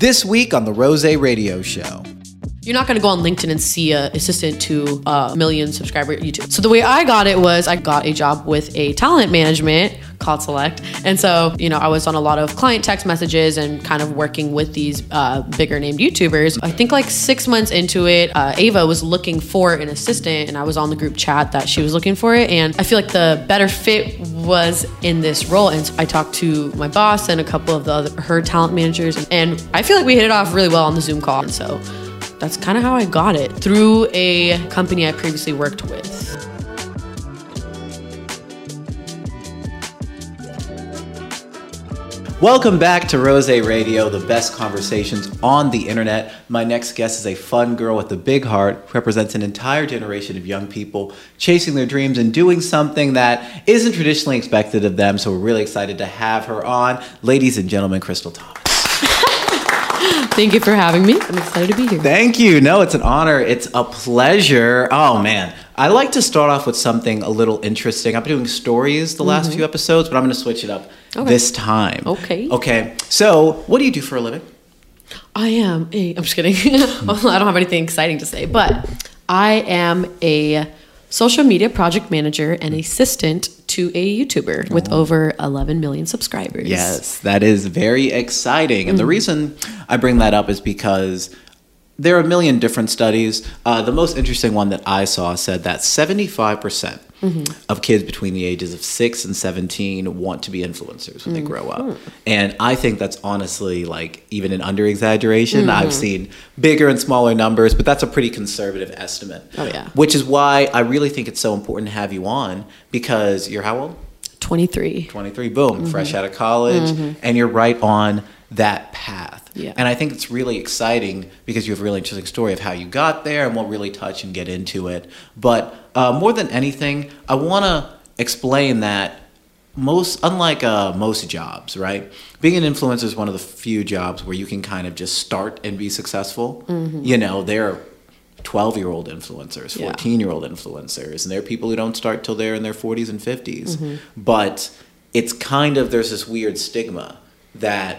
This week on the Rosey Radio Show. You're not going to go on LinkedIn and see a assistant to a million subscriber YouTube. So the way I got it was I got a job with a talent management called Select, and so you know I was on a lot of client text messages and kind of working with these uh, bigger named YouTubers. I think like six months into it, uh, Eva was looking for an assistant, and I was on the group chat that she was looking for it, and I feel like the better fit was in this role. And so I talked to my boss and a couple of the other, her talent managers, and I feel like we hit it off really well on the Zoom call, and so that's kind of how I got it through a company I previously worked with. Welcome back to Rosey Radio, the best conversations on the internet. My next guest is a fun girl with a big heart who represents an entire generation of young people chasing their dreams and doing something that isn't traditionally expected of them. So we're really excited to have her on. Ladies and gentlemen, Crystal Thomas. Thank you for having me. I'm excited to be here. Thank you. No, it's an honor. It's a pleasure. Oh, man. I like to start off with something a little interesting. I've been doing stories the last mm-hmm. few episodes, but I'm going to switch it up Okay. this time. Okay. Okay. So, what do you do for a living? I am a, I'm just kidding. Well, I don't have anything exciting to say, but I am a social media project manager and assistant to a YouTuber with oh. over 11 million subscribers. Yes, that is very exciting. And the mm-hmm. reason I bring that up is because there are a million different studies. Uh, the most interesting one that I saw said that 75% mm-hmm. of kids between the ages of 6 and 17 want to be influencers when they mm. grow up. Hmm. And I think that's honestly like even an under exaggeration. Mm-hmm. I've seen bigger and smaller numbers, but that's a pretty conservative estimate. Oh, yeah. Which is why I really think it's so important to have you on because you're how old? 23. 23 boom Mm-hmm. fresh out of college mm-hmm. and you're right on that path Yeah. and i think it's really exciting because you have a really interesting story of how you got there and we'll really touch and get into it but uh, more than anything i want to explain that most unlike uh, most jobs right being an influencer is one of the few jobs where you can kind of just start and be successful Mm-hmm. you know there are 12 year old influencers 14 year old influencers and there are people who don't start till they're in their 40s and 50s Mm-hmm. but it's kind of there's this weird stigma that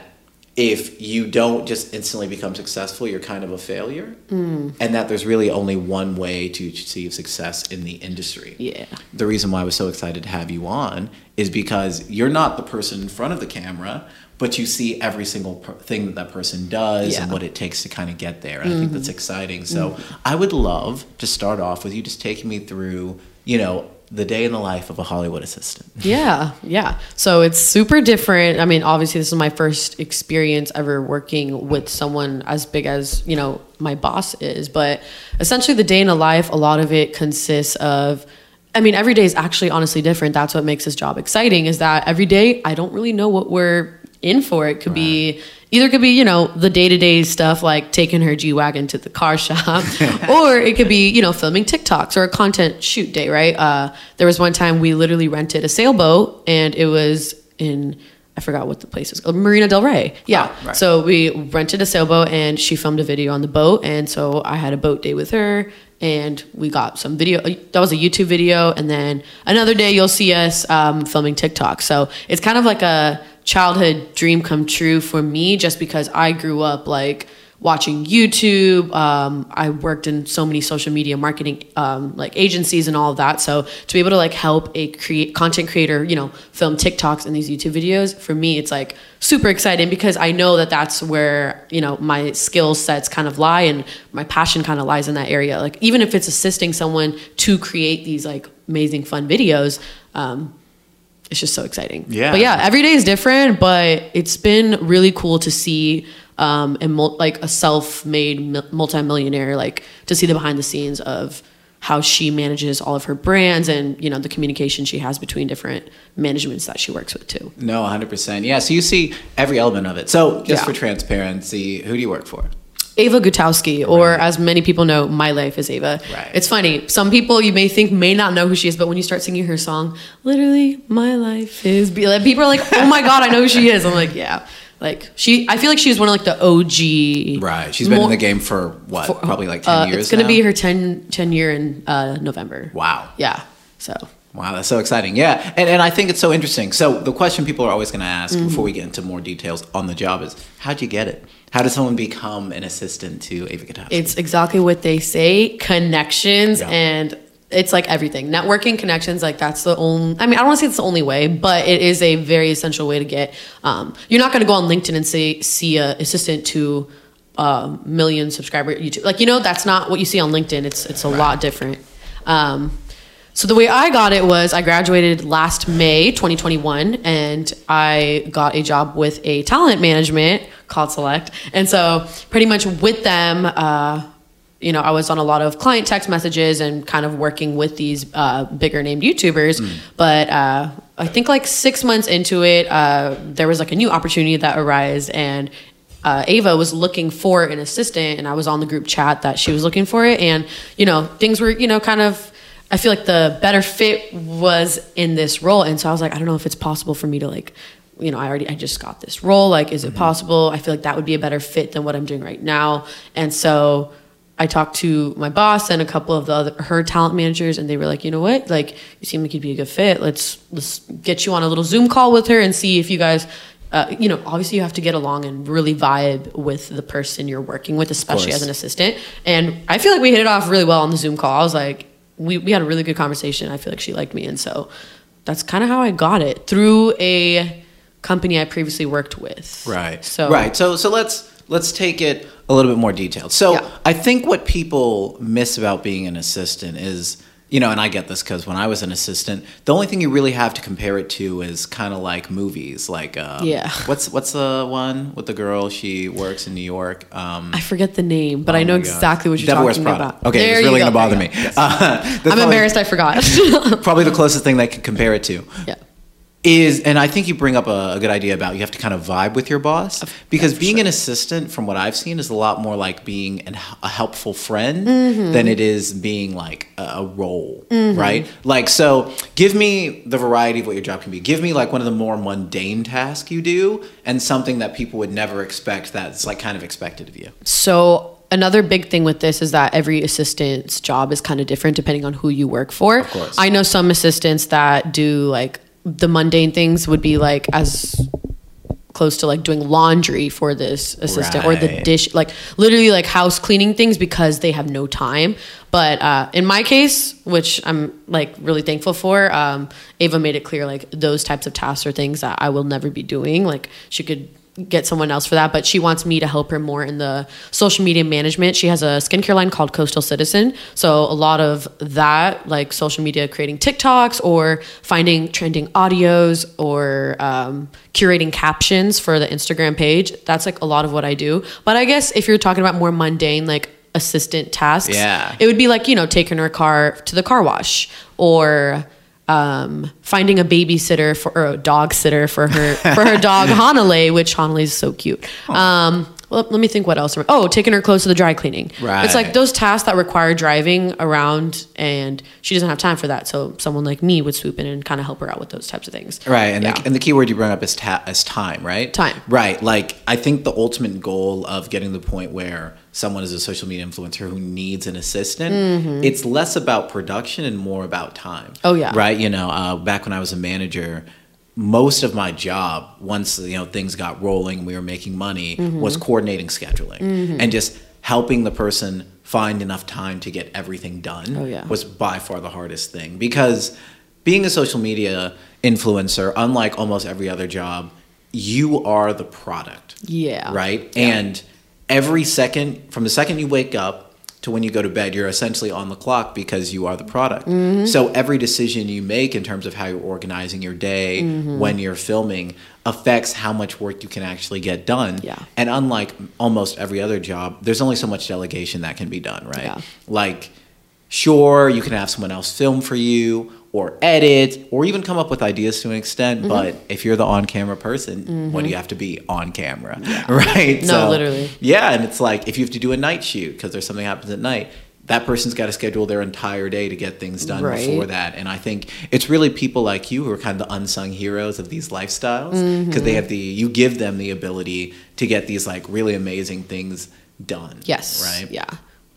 if you don't just instantly become successful you're kind of a failure Mm. and that there's really only one way to achieve success in the industry Yeah. the reason why I was so excited to have you on is because you're not the person in front of the camera, but you see every single per- thing that that person does and what it takes to kind of get there. And I think that's exciting. So I would love to start off with you just taking me through, you know, the day in the life of a Hollywood assistant. Yeah, yeah. So it's super different. I mean, obviously, this is my first experience ever working with someone as big as, you know, my boss is. But essentially, the day in a life, a lot of it consists of, I mean, every day is actually honestly different. That's what makes this job exciting is that every day I don't really know what we're in for. It could be either could be, you know, the day to day stuff like taking her G Wagon to the car shop, or it could be, you know, filming TikToks or a content shoot day, right? Uh, there was one time we literally rented a sailboat and it was in, I forgot what the place is, Marina Del Rey. Yeah. Oh, right. So we rented a sailboat and she filmed a video on the boat. And so I had a boat day with her and we got some video. That was a YouTube video. And then another day you'll see us um, filming TikTok. So it's kind of like a childhood dream come true for me just because I grew up like watching YouTube. Um, I worked in so many social media marketing um, like agencies and all of that. So to be able to like help a create content creator, you know, film TikToks and these YouTube videos, for me, it's like super exciting because I know that that's where you know my skill sets kind of lie and my passion kind of lies in that area. Like even if it's assisting someone to create these like amazing fun videos. Um, it's just so exciting. Yeah. But yeah, every day is different, but it's been really cool to see um and mul- like a self-made mil- multimillionaire like to see the behind the scenes of how she manages all of her brands and you know the communication she has between different managements that she works with too. No, 100%. Yeah, so you see every element of it. So, just Yeah. for transparency, who do you work for? Eva Gutowski, or as many people know, My Life as Eva. Right. It's funny. Some people you may think may not know who she is, but when you start singing her song, literally, My Life is people are like, Oh my god, I know who she is. I'm like, yeah. Like she I feel like she's one of like the OG Right. She's been more- in the game for what? for- Probably like 10 uh, years It's gonna now? be her 10, 10 year in uh, November. Wow. Yeah. So Wow, that's so exciting. Yeah. And, and I think it's so interesting. So, the question people are always going to ask Mm-hmm. before we get into more details on the job is how'd you get it? How does someone become an assistant to Eva Gutowski? It's exactly what they say connections Yeah. and it's like everything networking connections like that's the only i mean i don't want to say it's the only way but it is a very essential way to get um, you're not going to go on linkedin and say see a assistant to a million subscriber youtube like you know that's not what you see on linkedin it's it's a lot different um, so the way I got it was I graduated last May 2021 and I got a job with a talent management called Select. And so pretty much with them, uh, you know, I was on a lot of client text messages and kind of working with these uh, bigger named YouTubers. But uh, I think like six months into it, uh, there was like a new opportunity that arose and uh, Eva was looking for an assistant, and I was on the group chat that she was looking for it, and you know things were you know kind of. I feel like the better fit was in this role, and so I was like, I don't know if it's possible for me to like, you know, I already I just got this role. Like, is it possible? I feel like that would be a better fit than what I'm doing right now, and so I talked to my boss and a couple of the other her talent managers, and they were like, you know what, like you seem like you'd be a good fit. Let's let's get you on a little Zoom call with her and see if you guys. Uh, you know, obviously you have to get along and really vibe with the person you're working with, especially as an assistant. And I feel like we hit it off really well on the Zoom call. I was like, we, we had a really good conversation. I feel like she liked me. And so that's kind of how I got it through a company I previously worked with. Right. So, right. So so let's let's take it a little bit more detailed. So Yeah. I think what people miss about being an assistant is you know, and I get this because when I was an assistant, the only thing you really have to compare it to is kind of like movies. Like, um, Yeah. what's what's the one with the girl? She works in New York. Um, I forget the name, but I know oh my God. exactly what you're Devil talking about. Okay, There it's really go, gonna bother me. go. Uh, I'm probably- embarrassed I forgot. Probably the closest thing that I can compare it to. yeah. Is and i think you bring up a, a good idea about you have to kind of vibe with your boss because being an assistant from what i've seen is a lot more like being an, a helpful friend Mm-hmm. than it is being like a, a role right like so give me the variety of what your job can be give me like one of the more mundane tasks you do and something that people would never expect that's like kind of expected of you So another big thing with this is that every assistant's job is kind of different depending on who you work for. Of course. I know some assistants that do like the mundane things would be like as close to like doing laundry for this assistant or the dish like literally like house cleaning things because they have no time. But uh, in my case which i'm like really thankful for um, Eva made it clear like those types of tasks are things that i will never be doing. Like she could get someone else for that but she wants me to help her more in the social media management. She has a skincare line called coastal citizen. So a lot of that like social media creating tiktoks or finding trending audios or um, curating captions for the instagram page that's like a lot of what i do. But i guess if you're talking about more mundane like assistant tasks Yeah. it would be like you know taking her car to the car wash or um, finding a babysitter for or a dog sitter for her for her dog Hanalei, which Hanalei is so cute. Um, well, let me think what else. Oh, taking her clothes to the dry cleaning. Right. It's like those tasks that require driving around, and she doesn't have time for that. So someone like me would swoop in and kind of help her out with those types of things. Right, and, Yeah. the, and the key word you bring up is, ta- is time, right? Time. Right, like I think the ultimate goal of getting to the point where someone is a social media influencer who needs an assistant, it's less about production and more about time. Mm-hmm. Oh, yeah. Right, you know, uh, back when I was a manager, most of my job, once you know things got rolling, we were making money, Mm-hmm. was coordinating scheduling and just helping the person find enough time to get everything done Oh, yeah. was by far the hardest thing because being a social media influencer, unlike almost every other job, you are the product. Yeah. Right? And every second, from the second you wake up to when you go to bed, you're essentially on the clock because you are the product. Mm-hmm. So every decision you make in terms of how you're organizing your day, Mm-hmm. when you're filming, affects how much work you can actually get done. Yeah. And unlike almost every other job, there's only so much delegation that can be done, right? Yeah. Like, sure, you can have someone else film for you or edit or even come up with ideas to an extent, Mm-hmm. but if you're the on camera person, what do you have to be on camera? Right? No, literally. Yeah, and it's like if you have to do a night shoot because there's something happens at night, that person's got to schedule their entire day to get things done Right. before that. And I think it's really people like you who are kind of the unsung heroes of these lifestyles because Mm-hmm. they have the you give them the ability to get these like really amazing things done. Yes. Right. Yeah.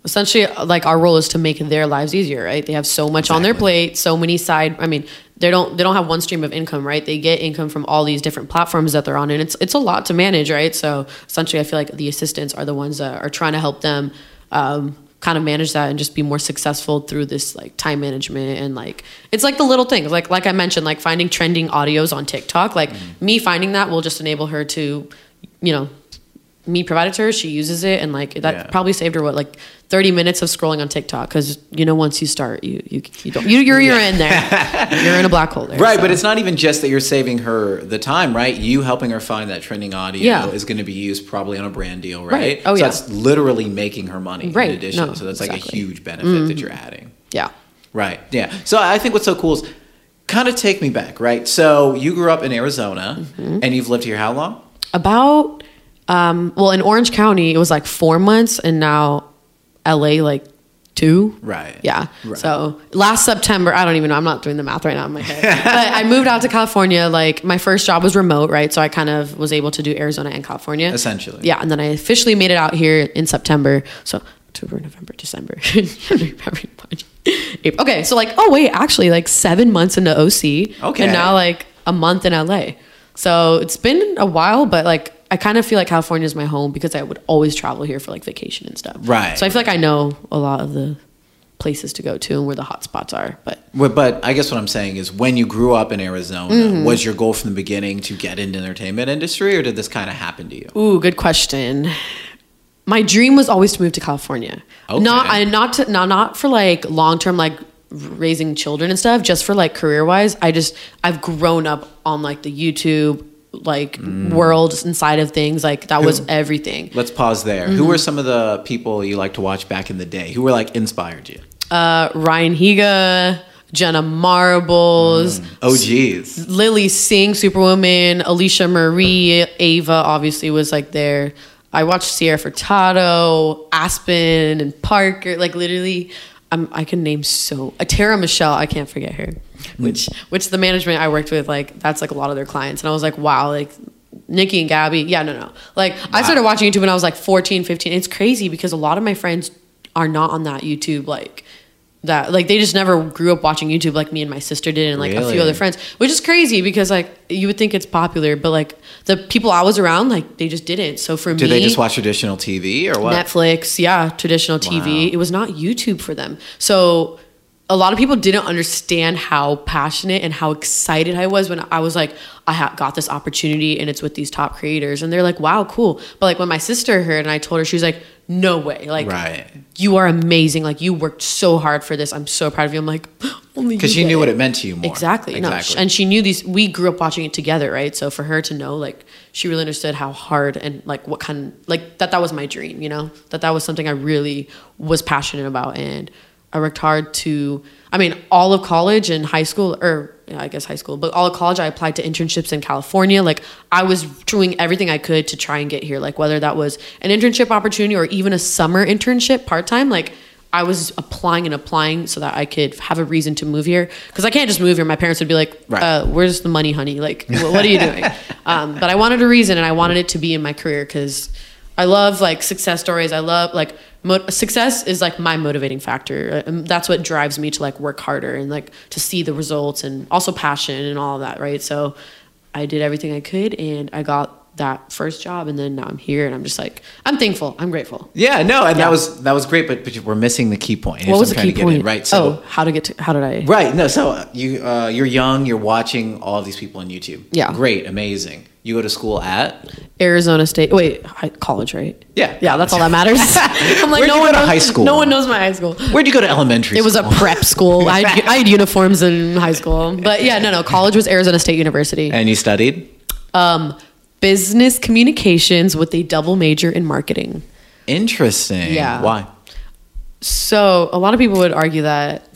Essentially like our role is to make their lives easier right? They have so much on their plate so many side i mean they don't they don't have one stream of income right? They get income from all these different platforms that they're on and it's it's a lot to manage right? So essentially i feel like the assistants are the ones that are trying to help them um, kind of manage that and just be more successful through this like time management and like it's like the little things like like i mentioned like finding trending audios on tiktok like Mm-hmm. me finding that will just enable her to you know me provided to her she uses it and like that Yeah. probably saved her what like 30 minutes of scrolling on tiktok because you know once you start you you, you don't you, you're you're in there you're in a black hole there Right, so. but it's not even just that you're saving her the time, right? You helping her find that trending audio Yeah. is going to be used probably on a brand deal, right? Right. Oh, so yeah. that's literally making her money Right. in addition. No, so that's like a exactly. Mm-hmm. huge benefit that you're adding. yeah Right. Yeah. So I think what's so cool is kind of take me back, right? So you grew up in Arizona Mm-hmm. and you've lived here how long? about um well in orange county it was like four months and now la like two. Right. yeah. Right. so last september i don't even know i'm not doing the math right now in my head. But i moved out to california like my first job was remote right? So i kind of was able to do arizona and california. Essentially. yeah and then i officially made it out here in september. So october november december. January, February, March, okay so like oh wait actually like seven months into oc Okay. and now like a month in la so it's been a while but like i kind of feel like california is my home because i would always travel here for like vacation and stuff Right. so i feel like i know a lot of the places to go to and where the hot spots are but But I guess what I'm saying is when you grew up in Arizona, Mm-hmm. was your goal from the beginning to get into the entertainment industry or did this kind of happen to you? Ooh, good question. My dream was always to move to California. Okay. Not I not to not not for like long term like raising children and stuff, just for like career wise. I just I've grown up on like the YouTube like world inside of things. Like that was everything. Let's pause there. Mm-hmm. Who were some of the people you like to watch back in the day? Who were like inspired you? Uh Ryan Higa, Jenna Marbles, Oh, geez. Lilly Singh, Superwoman, Alicia Marie, Ava obviously was like there. I watched Sierra Furtado, Aspyn, and Parker. Like literally, I'm, I can name so. Uh, Tara Michelle, I can't forget her. Which which the management I worked with, like that's like a lot of their clients, and I was like, wow, like Nikki and Gabby. Yeah, no, no. Like I started watching YouTube when I was like 14, 15. It's crazy because a lot of my friends are not on that YouTube like that like they just never grew up watching YouTube like me and my sister did and like a few other friends, which is crazy because like you would think it's popular, but like the people I was around like they just didn't. So for Did me, they just watch traditional TV or what? Netflix, yeah, traditional TV. Wow. It was not YouTube for them. So a lot of people didn't understand how passionate and how excited I was when I was like, I ha- got this opportunity and it's with these top creators. And they're like, wow, cool. But like when my sister heard and I told her, she was like, no way. Like, Right. you are amazing. Like, you worked so hard for this. I'm so proud of you. I'm like, only Because she knew get what it meant to you more. Exactly. No, Exactly. and she knew these. We grew up watching it together, right? So for her to know, like, she really understood how hard and like what kind, like that. That was my dream. You know, that that was something I really was passionate about, and I worked hard to. I mean, all of college and high school, or yeah, I guess high school, but all of college, I applied to internships in California. Like, I was doing everything I could to try and get here. Like, whether that was an internship opportunity or even a summer internship part time, like. I was applying and applying so that I could have a reason to move here because I can't just move here. My parents would be like, Right. uh, "Where's the money, honey? Like, wh- what are you doing?" um, but I wanted a reason, and I wanted it to be in my career because I love like success stories. I love like mo- success is like my motivating factor. Um, that's what drives me to like work harder and like to see the results and also passion and all of that. Right. So I did everything I could, and I got that first job, and then now I'm here, and I'm just like, I'm thankful. I'm grateful. Yeah, no, and Yeah. that was that was great, but, but we're missing the key point. What was the I'm key to point? in, right? So oh, how to get to how did I? Right. No. So uh, you uh, you're young. You're watching all these people on YouTube. Yeah. Great. Amazing. You go to school at Arizona State. Wait, high, college, right? Yeah, yeah. That's all that matters. I'm like, Where'd no you one go to knows, high school? No one knows my high school. where'd you go to elementary? It was a school? prep school. I had, I had uniforms in high school, but yeah, no, no. College was Arizona State University. and you studied. Um, business communications with a double major in marketing. Interesting. Yeah. Why? So a lot of people would argue that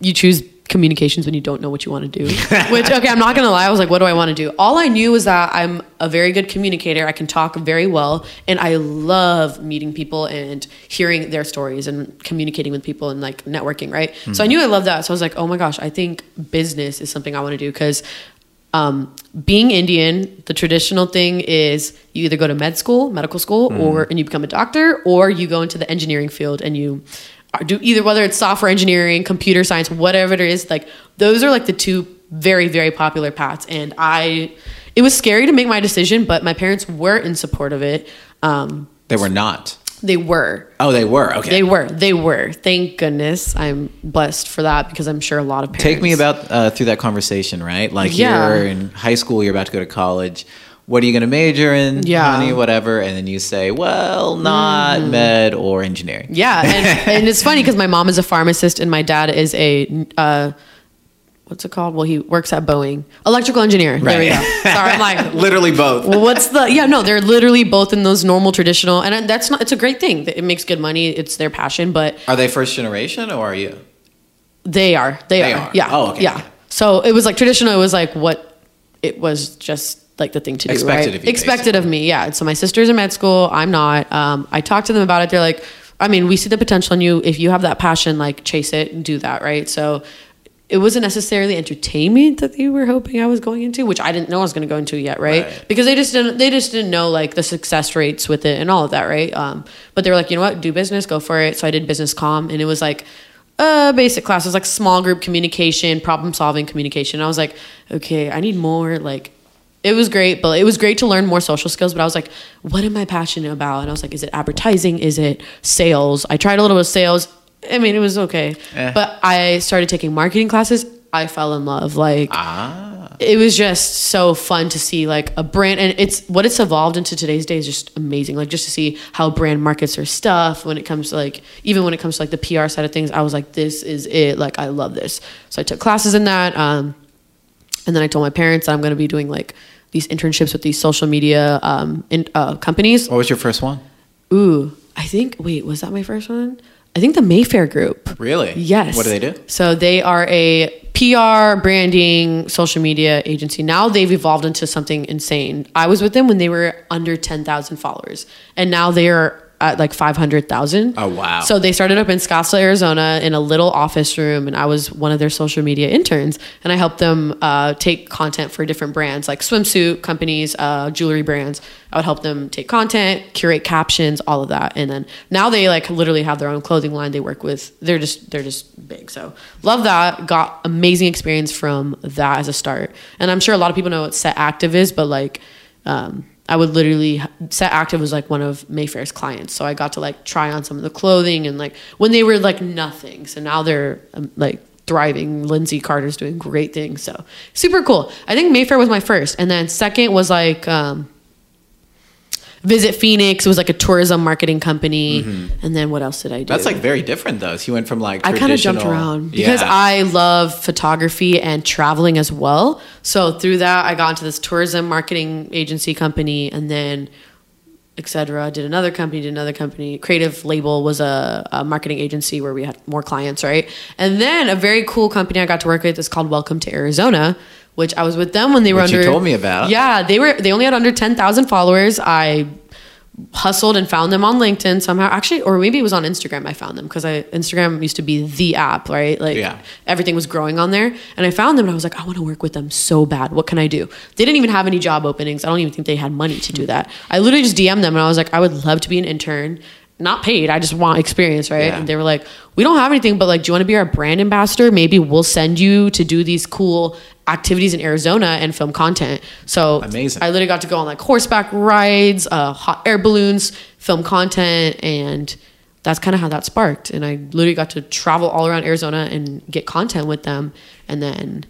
you choose communications when you don't know what you want to do. Which okay, I'm not gonna lie. I was like, what do I want to do? All I knew was that I'm a very good communicator. I can talk very well, and I love meeting people and hearing their stories and communicating with people and like networking. Right. So I knew I loved that. So I was like, oh my gosh, I think business is something I want to do because um, being Indian, the traditional thing is you either go to med school, medical school, or and you become a doctor, or you go into the engineering field and you do either whether it's software engineering, computer science, whatever it is. Like those are like the two very very popular paths, and I. It was scary to make my decision, but my parents were in support of it. Um, They were not. they were. Oh, they were. Okay. They were. They were. Thank goodness. I'm blessed for that because I'm sure a lot of parents. Take me about uh, through that conversation, right? Like Yeah. you're in high school, you're about to go to college. What are you going to major in? Yeah. Honey, whatever, and then you say, well, not med or engineering. Yeah, and, and it's funny because my mom is a pharmacist and my dad is a uh, what's it called? Well, he works at Boeing, electrical engineer. There we go. Sorry, I'm like. Literally both. Well, what's the yeah no they're literally both in those normal traditional and that's not it's a great thing it makes good money it's their passion but Are they first generation or are you? They are. They, They are. are. Yeah. Oh, okay, Yeah. So it was like traditional. It was like what it was just like the thing to do. Expected right? of you, Expected of me. Yeah. So my sister's in med school. I'm not. Um, I talked to them about it. They're like, I mean, we see the potential in you. If you have that passion, like chase it and do that. Right. So it wasn't necessarily entertainment that they were hoping I was going into, which I didn't know I was going to go into yet, right? Right. Because they just didn't they just didn't know like the success rates with it and all of that, right? Um, but they were like, you know what, do business, go for it. So I did business com, and it was like uh basic classes like small group communication, problem solving communication. I was like, okay, I need more like. It was great, but it was great to learn more social skills. But I was like, what am I passionate about? And I was like, is it advertising? Is it sales? I tried a little bit of sales. I mean, it was okay. Eh. But I started taking marketing classes. I fell in love. Like, Ah. it was just so fun to see like a brand and it's what it's evolved into today's day is just amazing like just to see how brand markets their stuff when it comes to like even when it comes to like the pr side of things i was like this is it like i love this so i took classes in that um, and then i told my parents that i'm going to be doing like these internships with these social media um, in, uh, companies What was your first one? ooh i think wait was that my first one i think the mayfair group Really? Yes. What do they do? So they are a PR, branding, social media agency. Now they've evolved into something insane. I was with them when they were under 10,000 followers, and now they are at like 500,000. Oh, wow. So they started up in Scottsdale, Arizona in a little office room, and I was one of their social media interns, and I helped them uh, take content for different brands like swimsuit companies, uh, jewelry brands. I would help them take content, curate captions, all of that, and then now they like literally have their own clothing line. They work with. They're just they're just big. So love that. Got amazing experience from that as a start, and I'm sure a lot of people know what Set Active is, but like. Um, I would literally Set Active was like one of Mayfair's clients, so I got to like try on some of the clothing and like when they were like nothing. So now they're um, like thriving. Lindsey Carter's doing great things, so super cool. I think Mayfair was my first, and then second was like um, Visit Phoenix. It was like a tourism marketing company, mm-hmm. and then what else did I do? That's like very different though. So you went from like I kind of jumped around because Yeah. I love photography and traveling as well. So through that, I got into this tourism marketing agency company, and then etc. Did another company, did another company. Creative Label was a, a marketing agency where we had more clients, right? And then a very cool company I got to work with is called Welcome to Arizona, which I was with them when they were Which you under. told me about. Yeah, they were. They only had under ten thousand followers. I hustled and found them on LinkedIn somehow. Actually, or maybe it was on Instagram. I found them because I Instagram used to be the app, right? Like Yeah. everything was growing on there, and I found them and I was like, I want to work with them so bad. What can I do? They didn't even have any job openings. I don't even think they had money to do that. I literally just DM'd them and I was like, I would love to be an intern. Not paid. I just want experience, right? Yeah. And they were like, "We don't have anything, but like, do you want to be our brand ambassador? Maybe we'll send you to do these cool activities in Arizona and film content." So Amazing. I literally got to go on like horseback rides, uh, hot air balloons, film content, and that's kind of how that sparked. And I literally got to travel all around Arizona and get content with them, and then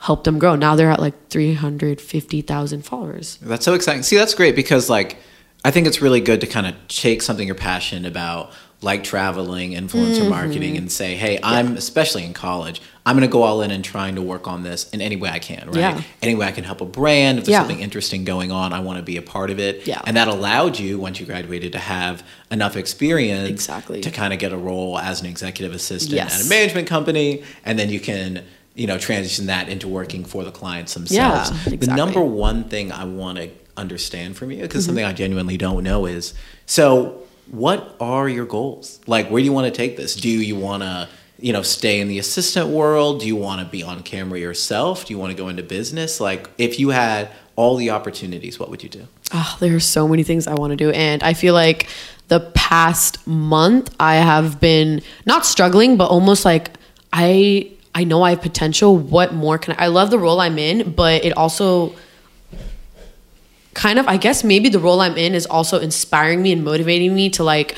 help them grow. Now they're at like three hundred fifty thousand followers. That's so exciting. See, that's great because like I think it's really good to kind of take something you're passionate about, like traveling, influencer Mm-hmm. marketing, and say, hey, I'm especially in college, I'm going to go all in and trying to work on this in any way I can, right? Yeah. Any way I can help a brand. If there's Yeah. something interesting going on, I want to be a part of it. Yeah. And that allowed you, once you graduated, to have enough experience Exactly. to kind of get a role as an executive assistant Yes. at a management company, and then you can. You know, transition that into working for the clients themselves. Yeah, exactly. The number one thing I want to understand from you, because Mm-hmm. something I genuinely don't know is so what are your goals? Like, where do you want to take this? Do you want to, you know, stay in the assistant world? Do you want to be on camera yourself? Do you want to go into business? Like, if you had all the opportunities, what would you do? Oh, there are so many things I want to do. And I feel like the past month I have been not struggling, but almost like I I know I have potential. What more can I I love the role I'm in, but it also kind of I guess maybe the role I'm in is also inspiring me and motivating me to like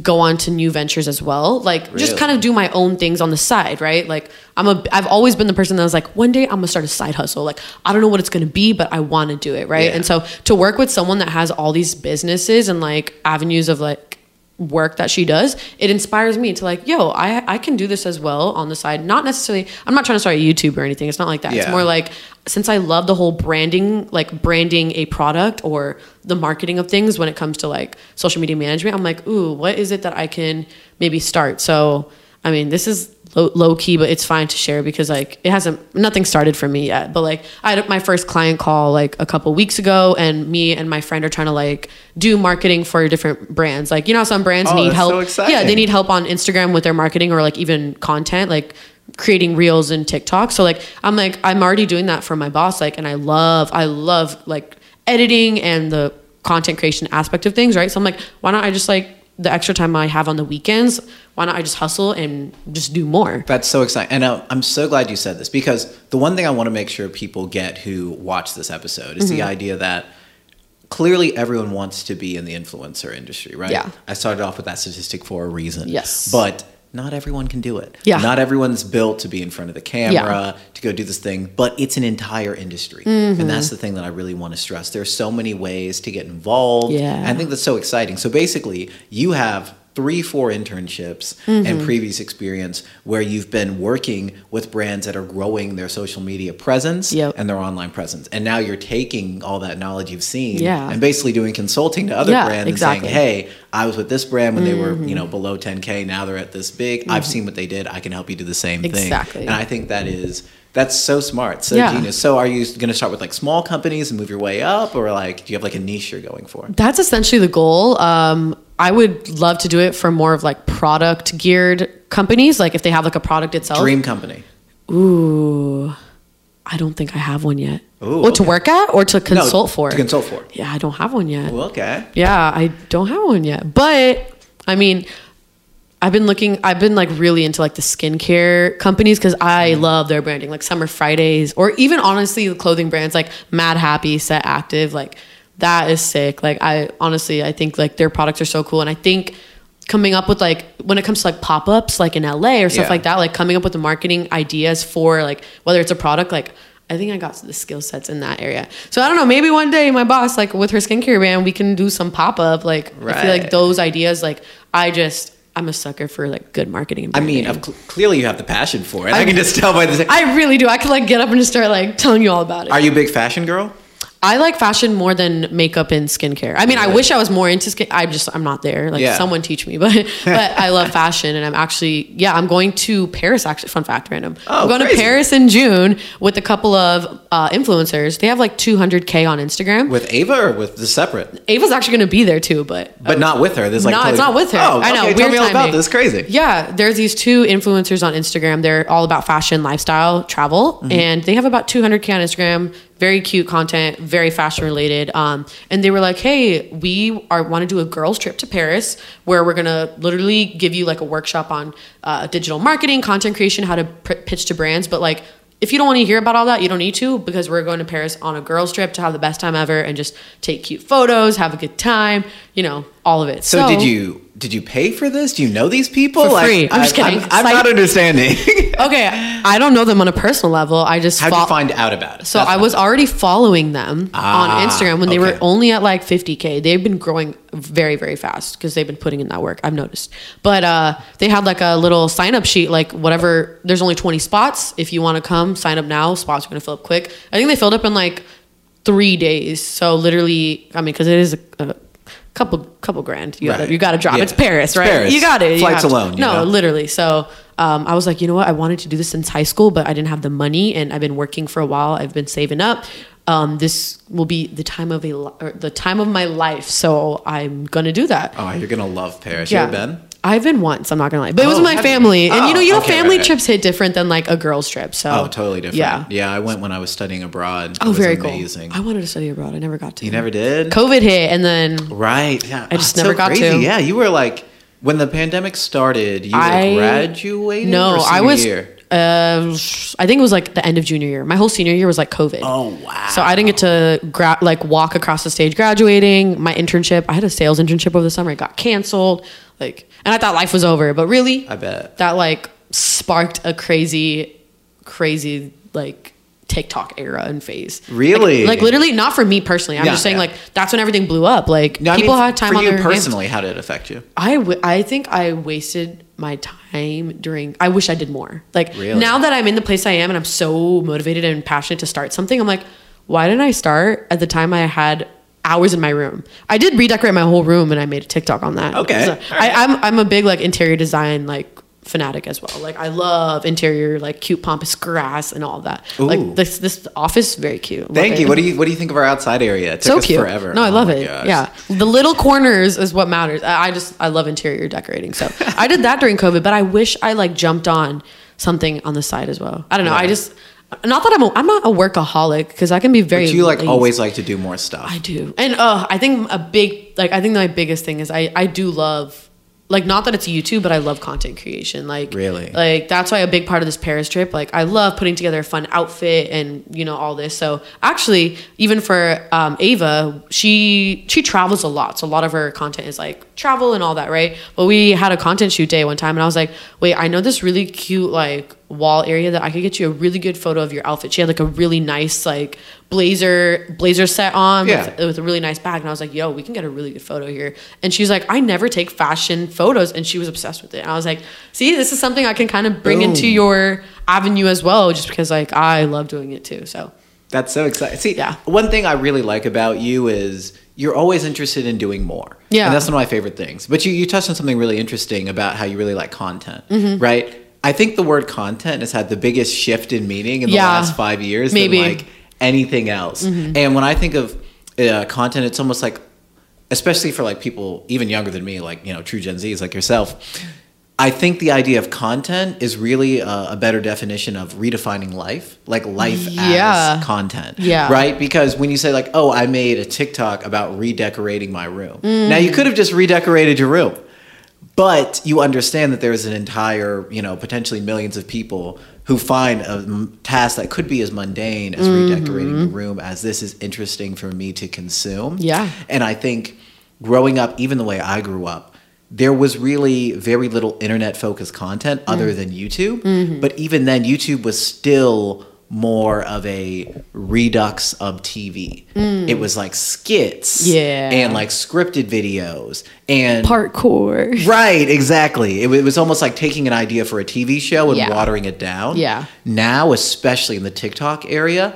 go on to new ventures as well. Like just kind of do my own things on the side, right? Like I'm a I've always been the person that was like one day I'm to start a side hustle. Like I don't know what it's to be, but I want to do it, right? Yeah. And so to work with someone that has all these businesses and like avenues of like work that she does, it inspires me to like, yo, I I can do this as well on the side. Not necessarily I'm not trying to start a YouTube or anything. It's not like that. It's more like since I love the whole branding, like branding a product or the marketing of things when it comes to like social media management, I'm like, ooh, what is it that I can maybe start? So, I mean, this is low, low key, but it's fine to share because like it hasn't nothing started for me yet. But like I had my first client call like a couple weeks ago, and me and my friend are trying to like do marketing for different brands. Like you know, some brands Oh, need help. so Yeah, they need help on Instagram with their marketing or like even content, like creating reels and TikTok. So like I'm like I'm already doing that for my boss, like, and I love I love like editing and the content creation aspect of things, right? So I'm like, why don't I just like the extra time I have on the weekends, why not I just hustle and just do more? That's so exciting. And uh, I'm so glad you said this because the one thing I want to make sure people get who watch this episode is Mm-hmm. the idea that clearly everyone wants to be in the influencer industry, right? Yeah. I started off with that statistic for a reason. Yes. But not everyone can do it. Yeah. Not everyone's built to be in front of the camera, to go do this thing, but it's an entire industry. Mm-hmm. And that's the thing that I really want to stress. There's so many ways to get involved. Yeah. I think that's so exciting. So basically, you have three, four internships Mm-hmm. and previous experience where you've been working with brands that are growing their social media presence Yep. and their online presence. And now you're taking all that knowledge you've seen Yeah. and basically doing consulting to other Yeah, brands exactly. Mm-hmm. and saying, hey, I was with this brand when they were, you know, below 10K. Now they're at this big. I've seen what they did. I can help you do the same thing. Exactly. And I think that is that's so smart, so Yeah. genius. So are you going to start with like small companies and move your way up, or like do you have like a niche you're going for? That's essentially the goal. Um, I would love to do it for more of like product geared companies, like if they have like a product itself. Dream company. Ooh, I don't think I have one yet. Ooh, well, to work at or to No, consult for? To consult for. yeah, I don't have one yet. Okay. Yeah, I don't have one yet. But I mean, I've been looking. I've been like really into like the skincare companies because I mm-hmm. love their branding, like Summer Fridays, or even honestly the clothing brands like Madhappy, Set Active. Like that is sick. Like I honestly, I think like their products are so cool, and I think coming up with like when it comes to like pop ups, like in LA or stuff Yeah. like that, like coming up with the marketing ideas for like whether it's a product, like. I think I got the skill sets in that area. So I don't know. Maybe one day my boss, like with her skincare brand, we can do some pop up. Like I feel like those ideas. Like I just, I'm a sucker for like good marketing. I mean, cl- clearly you have the passion for it. I, I- can just tell by the. I really do. I could like get up and just start like telling you all about it. Are you a big fashion girl? I like fashion more than makeup and skincare. I mean, I wish I was more into skin. I just, I'm not there. Like Yeah. someone teach me, but but I love fashion, and I'm actually, yeah, I'm going to Paris. Actually, fun fact, random. Oh, I'm going crazy. to Paris in June with a couple of uh, influencers. They have like 200k on Instagram. With Eva or with the separate? Eva's actually going to be there too, but But not with her. There's like No, it's not with her. Oh, I know, Okay, tell me all about this. Crazy. Yeah, there's these two influencers on Instagram. They're all about fashion, lifestyle, travel, Mm-hmm. and they have about 200k on Instagram. Very cute content, very fashion related. Um, and they were like, "Hey, we are want to do a girls trip to Paris, where we're gonna literally give you like a workshop on uh, digital marketing, content creation, how to pr- pitch to brands, but like." If you don't want to hear about all that, you don't need to because we're going to Paris on a girls trip to have the best time ever and just take cute photos, have a good time, you know, all of it. So, did you did you pay for this? Do you know these people? For free. I'm just kidding. I'm, I'm It's not understanding. Okay, I don't know them on a personal level. I just How'd fol- you find out about it? So That's I was already following them Ah, on Instagram when they were only at like 50k. They've been growing very very fast because they've been putting in that work. I've noticed. But uh, they had like a little sign up sheet, like whatever. There's only 20 spots. If you want to come, sign up now. Spots are gonna fill up quick. I think they filled up in like three days. So literally, I mean, because it is a, a couple couple grand. You gotta Right. you gotta drop. Yeah. It's Paris, It's right? Paris. You got it. Flights alone, No, know? literally. So um, I was like, you know what? I wanted to do this since high school, but I didn't have the money, and I've been working for a while. I've been saving up. Um, this will be the time of a or the time of my life, so I'm gonna do that. Oh, you're gonna love Paris. Yeah. You ever been? I've been once. I'm not gonna lie, but it was Oh, with my family, and you know, Oh, you know, okay, family right, right. trips hit different than like a girls trip. So Oh, totally different. Yeah. Yeah, I went when I was studying abroad. It Oh, very amazing. cool. I wanted to study abroad. I never got to. You never did? COVID hit, and then Right. Yeah. I just Oh, never so got crazy. to. Yeah, you were like when the pandemic started. You I- graduating. no, I was. Year? Uh, I think it was like the end of junior year. My whole senior year was like COVID. Oh wow. So I didn't get to gra- like walk across the stage graduating. My internship, I had a sales internship over the summer. It got canceled. Like, and I thought life was over, but really, I bet. that like sparked a crazy, crazy like TikTok era and phase. Really? Like, like, literally, not for me personally. I'm Yeah, just saying yeah. like that's when everything blew up. Like No, I people mean, had time for on you their hands. personally. How did it affect you? I, w- I think I wasted my time during I wish I did more. Like Really? now that I'm in the place I am and I'm so motivated and passionate to start something, I'm like, why didn't I start at the time I had hours in my room? I did redecorate my whole room and I made a TikTok on that. Okay. So I, I'm I'm a big like interior design like fanatic as well. Like I love interior like cute pampas grass and all that. Ooh. Like this this office very cute. Love Thank it. you. What do you What do you think of our outside area? It took so us cute. forever. No, I Oh love it. gosh. Yeah, the little corners is what matters. I I just I love interior decorating. So I did that during COVID, but I wish I like jumped on something on the side as well. I don't know. I just not that I'm a, I'm not a workaholic because I can be very. But you like lazy. always like to do more stuff. I do, and uh, I think a big like I think my biggest thing is I I do love like not that it's YouTube, but I love content creation. Like Really? like that's why a big part of this Paris trip. Like I love putting together a fun outfit and you know all this. So actually, even for um, Eva, she she travels a lot. So a lot of her content is like travel and all that, right? But we had a content shoot day one time, and I was like, wait, I know this really cute like wall area that I could get you a really good photo of your outfit. She had like a really nice like blazer blazer set on Yeah. with, with a really nice bag and I was like yo we can get a really good photo here and she's like I never take fashion photos and she was obsessed with it and I was like see this is something I can kind of bring into your avenue as well just because like I love doing it too so That's so exciting. See, Yeah. one thing I really like about you is you're always interested in doing more. Yeah. And that's one of my favorite things. But you, you touched on something really interesting about how you really like content, Mm-hmm. right? I think the word content has had the biggest shift in meaning in the Yeah. last five years Maybe. Mm-hmm. than like anything else. And when I think of uh, content, it's almost like, especially for like people even younger than me, like, you know, true Gen Zs like yourself. I think the idea of content is really a, a better definition of redefining life, like life Yeah. as content. Yeah. Right? Because when you say, like, oh, I made a TikTok about redecorating my room. Mm. Now, you could have just redecorated your room, but you understand that there's an entire, you know, potentially millions of people who find a m- task that could be as mundane as redecorating the room as this is interesting for me to consume. Yeah. And I think growing up, even the way I grew up, there was really very little internet focused content Mm. other than YouTube. Mm-hmm. But even then, YouTube was still more of a redux of TV. It was like skits Mm. Yeah. and like scripted videos and parkour Right, exactly. It, it was almost like taking an idea for a TV show and Yeah. watering it down. Yeah. Now, especially in the TikTok area,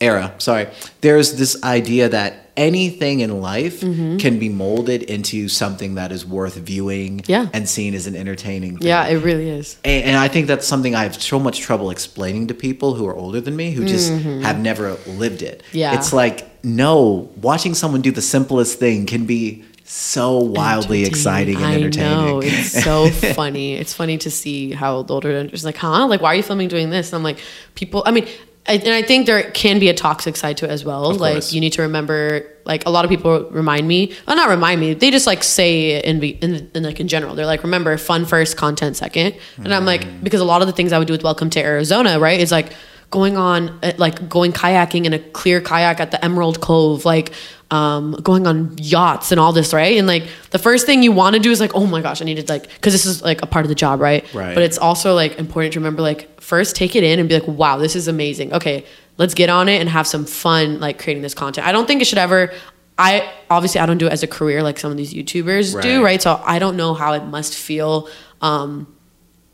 era, sorry, there's this idea that anything in life can be molded into something that is worth viewing Mm-hmm. Yeah. and seen as an entertaining thing. yeah it really is And, and I think that's something I have so much trouble explaining to people who are older than me who just have never lived it. Mm-hmm. Yeah. It's like, no, watching someone do the simplest thing can be so wildly exciting and entertaining. I know it's so funny. It's funny to see how the older is like, huh? Like, why are you filming doing this? And I'm like, people. I mean, I, and I think there can be a toxic side to it as well. Of like, course. you need to remember. Like, a lot of people remind me. Well, not remind me. They just like say it in, be- in, in like in general. They're like, remember, fun first, content second. And I'm Mm. like, because a lot of the things I would do with Welcome to Arizona, right, is like going on uh, like going kayaking in a clear kayak at the Emerald Cove, like um, going on yachts and all this, right? And like the first thing you want to do is like, oh my gosh, I need to like, because this is like a part of the job, right? Right. But it's also like important to remember, like, first take it in and be like, wow, this is amazing. Okay, let's get on it and have some fun, like creating this content. I don't think it should ever. I obviously I don't do it as a career like some of these YouTubers do, Right. right? So I don't know how it must feel. Um,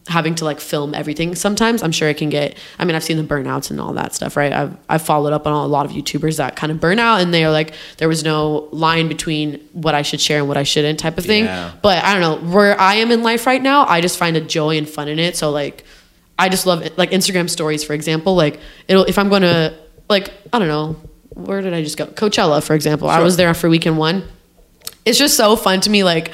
having to like film everything. Sometimes i'm sure it can get i mean i've seen the burnouts and all that stuff right? I've, I've followed up on a lot of youtubers that kind of burn out and they are like there was no line between what i should share and what i shouldn't type of thing. Yeah. but i don't know where i am in life right now i just find a joy and fun in it. So like i just love it like instagram stories for example like it'll if i'm going to like i don't know where did i just go? Coachella for example. I was there for weekend one. It's just so fun to me like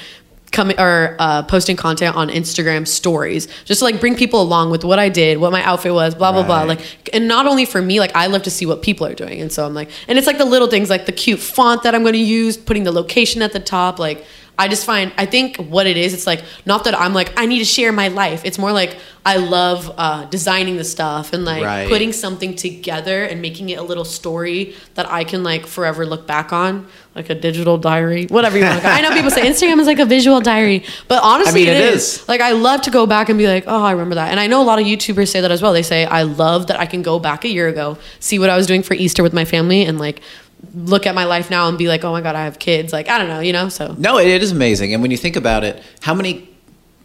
coming or uh, posting content on Instagram stories just to like bring people along with what I did, what my outfit was, blah blah blah. Like, and not only for me, like I love to see what people are doing, and so I'm like, and it's like the little things, like the cute font that I'm going to use, putting the location at the top, like. I just find I think what it is, it's like not that I'm like I need to share my life. It's more like I love uh, designing the stuff and like Right. putting something together and making it a little story that I can like forever look back on, like a digital diary, whatever you want. to I know people say Instagram is like a visual diary, but honestly, I mean, it it is. is. Like I love to go back and be like, oh, I remember that. And I know a lot of YouTubers say that as well. They say I love that I can go back a year ago, see what I was doing for Easter with my family, and like look at my life now and be like, oh my god, I have kids. Like I don't know, you know. So No, it, it is amazing. And when you think about it, how many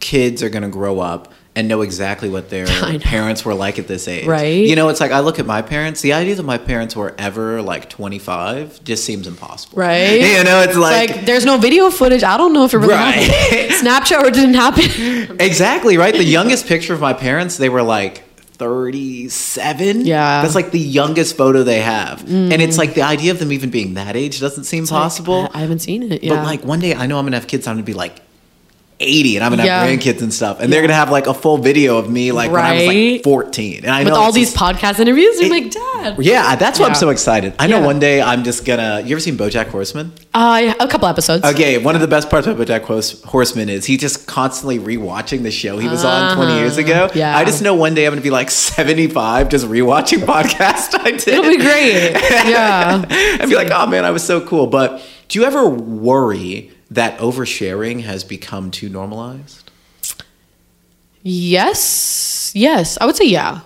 kids are going to grow up and know exactly what their parents were like at this age? Right. You know, it's like I look at my parents. The idea that my parents were ever like 25 just seems impossible. Right. You know, it's It's like, like, there's no video footage. I don't know if it really Right. happened. Snapchat or didn't happen. exactly right. The youngest picture of my parents, they were like 37. Yeah. Mm. That's like the youngest photo they have. And it's like the idea of them even being that age doesn't seem possible. I, I haven't seen it. Yeah. But like one day I know I'm gonna have kids, I'm gonna be like 80 and I'm gonna Yeah. have grandkids and stuff. And they're gonna have like a full video of me like when I was like 14. And I with know all these just- podcast interviews, you're It- like, Dad. Yeah, that's why I'm so excited. I know Yeah. one day I'm just gonna you ever seen Bojack Horseman? Uh, yeah, a couple episodes. Okay, one of the best parts about Bojack Hors- Horseman is he just constantly rewatching the show he was on 20 years ago. Uh-huh. Yeah. I just know one day I'm gonna be like 75 just rewatching podcast I did. It'll be great. Yeah. I'd be like, oh man, I was so cool. But do you ever worry that oversharing has become too normalized? Yes. Yes. I would say yeah.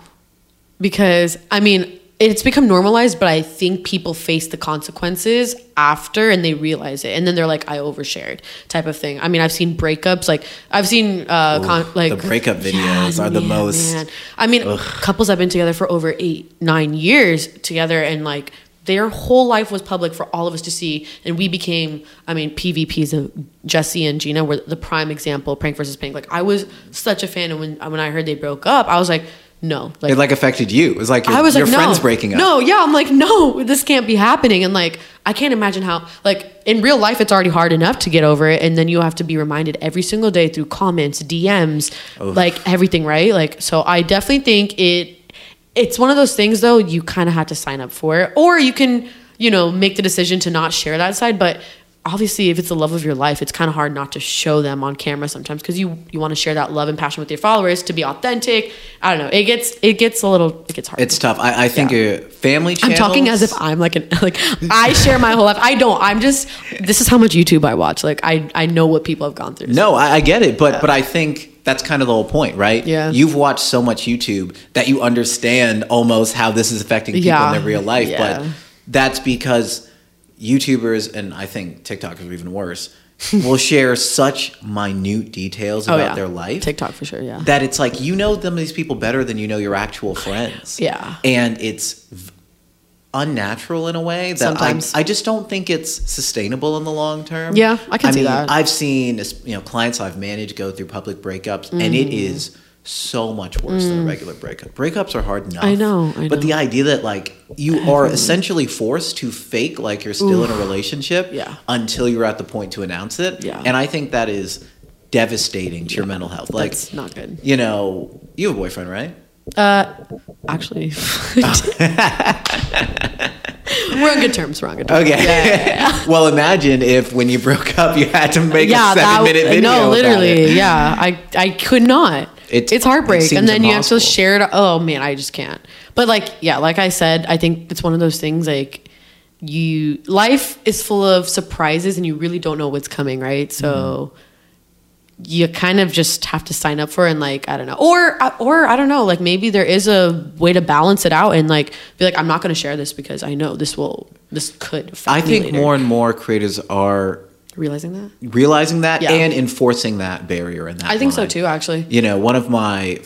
Because, I mean, it's become normalized, but I think people face the consequences after and they realize it. And then they're like, I overshared type of thing. I mean, I've seen breakups. Like, I've seen, uh, con- like, the breakup videos are the most- I mean, couples have been together for over eight, nine years together, and like their whole life was public for all of us to see. And we became, I mean, PVPs of Jesse and Jeana were the prime example, prank versus prank. Like I was such a fan, and when when I heard they broke up, I was like, no, like It like affected you. It was like your, I was your like, friends no, breaking up. No, yeah, I'm like, no, this can't be happening. And like, I can't imagine how, like, in real life, it's already hard enough to get over it, and then you have to be reminded every single day through comments, DMs, like everything, right? Like, so I definitely think it. It's one of those things, though. You kind of have to sign up for it, or you can, you know, make the decision to not share that side, but. Obviously, if it's the love of your life, it's kind of hard not to show them on camera sometimes because you you want to share that love and passion with your followers to be authentic. I don't know. It gets it gets a little it gets hard. It's tough. I, I think Yeah. family I'm talking as if I'm like an like I share my whole life. I don't. I'm just this is how much YouTube I watch. Like I I know what people have gone through. No, I, I get it, but but I think that's kind of the whole point, right? Yeah. You've watched so much YouTube that you understand almost how this is affecting people Yeah. in their real life. Yeah. But that's because YouTubers and I think TikTokers are even worse will share such minute details Oh, about yeah. their life. TikTok for sure. Yeah. that it's like you know them these people better than you know your actual friends. Yeah. and it's unnatural in a way that Sometimes. I, I just don't think it's sustainable in the long term. Yeah, I can see mean, that. I've seen you know clients I've managed go through public breakups, and it Mm. so much worse than a regular breakup. Breakups are hard enough. I know, I but the idea that like you are essentially forced to fake like you're still in a relationship Yeah. until you're at the point to announce it. Yeah. and I think that is devastating to your mental health. Like That's not good. you know, you have a boyfriend, right? Uh, actually, we're on good terms. We're on good terms. Okay. Yeah. well, imagine if when you broke up, you had to make yeah, a seven minute video. no, about literally, it. yeah. I I could not. It- it's heartbreak, it and then you have to share it. Oh man, I just can't. But like, yeah, like I said, I think it's one of those things. Like, you life is full of surprises, and you really don't know what's coming, right? So. You kind of just have to sign up for it and like I don't know, or or I don't know, like maybe there is a way to balance it out and like be like I'm not going to share this because I know this will this could. affect I think later. more and more creators are realizing that. realizing that Yeah. and enforcing that barrier and that. I think so too, actually. You know, one of my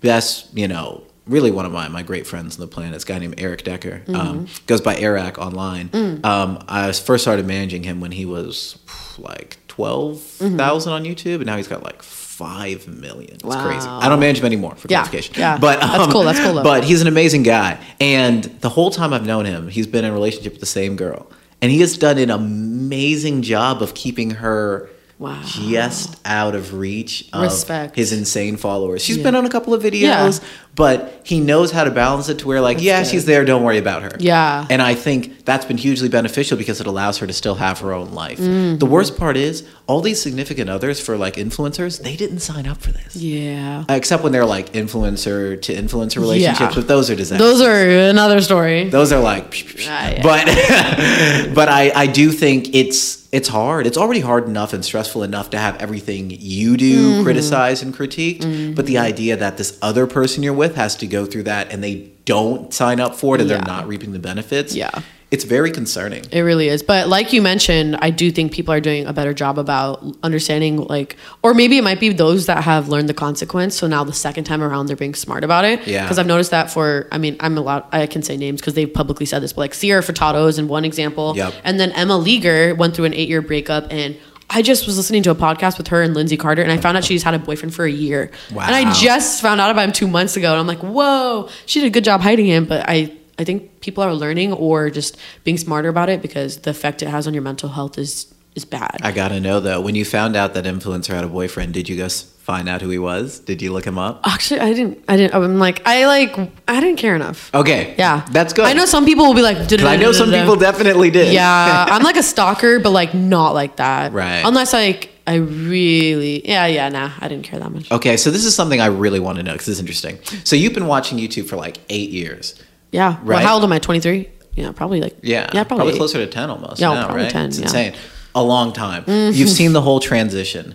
best, you know, really one of my, my great friends on the planet, this guy named Eric Decker, Mm-hmm. um, goes by Eric online. Mm. Um, I first started managing him when he was like 12,000 Mm-hmm. on YouTube, and now he's got like 5 million. It's Wow. crazy. I don't manage him anymore for Yeah, clarification. yeah. But, That's um, cool, that's cool, though. But he's an amazing guy. And the whole time I've known him, he's been in a relationship with the same girl. And he has done an amazing job of keeping her Wow. just out of reach of Respect. his insane followers. She's Yeah. been on a couple of videos, Yeah. but he knows how to balance it to where, like, yeah, good. she's there, don't worry about her. Yeah. And I think that's been hugely beneficial because it allows her to still have her own life. Mm-hmm. The worst part is, all these significant others for like influencers, they didn't sign up for this. Yeah. Uh, Except when they're like influencer to influencer relationships, Yeah. but those are disasters. Those are another story. Those are like, yeah. but but I I do think it's it's hard. It's already hard enough and stressful enough to have everything you do Mm-hmm. criticized and critiqued. But the idea that this other person you're with has to go through that and they don't sign up for it and Yeah. they're not reaping the benefits. Yeah. It's very concerning. It really is. But like you mentioned, I do think people are doing a better job about understanding, like, or maybe it might be those that have learned the consequence. So now the second time around, they're being smart about it. Yeah. Because I've noticed that for, I mean, I'm allowed, I can say names because they've publicly said this, but like Sierra Furtado is in one example. Yep. And then Emma Leaguer went through an eight year breakup and I just was listening to a podcast with her and Lindsey Carter, and I found out she's had a boyfriend for a year. Wow. And I just found out about him two months ago, and I'm like, whoa, she did a good job hiding him. But I, I think people are learning or just being smarter about it because the effect it has on your mental health is is bad. I gotta know though, when you found out that influencer had a boyfriend, did you go find out who he was? Did you look him up? Actually, I didn't. I didn't. I'm like, I like, I didn't care enough. Okay, Yeah, that's good. I know some people will be like, I know some people definitely did. Yeah, I'm like a stalker, but like not like that. Right. Unless like I really, yeah, yeah, nah, I didn't care that much. Okay, so this is something I really want to know because this is interesting. So you've been watching YouTube for like eight years. Yeah. Well, how old am I? 23. Yeah, probably like. Yeah, Yeah, probably. eight. closer to ten almost. Yeah, now, probably right? 10, It's yeah. insane. A long time. Mm-hmm. You've seen the whole transition.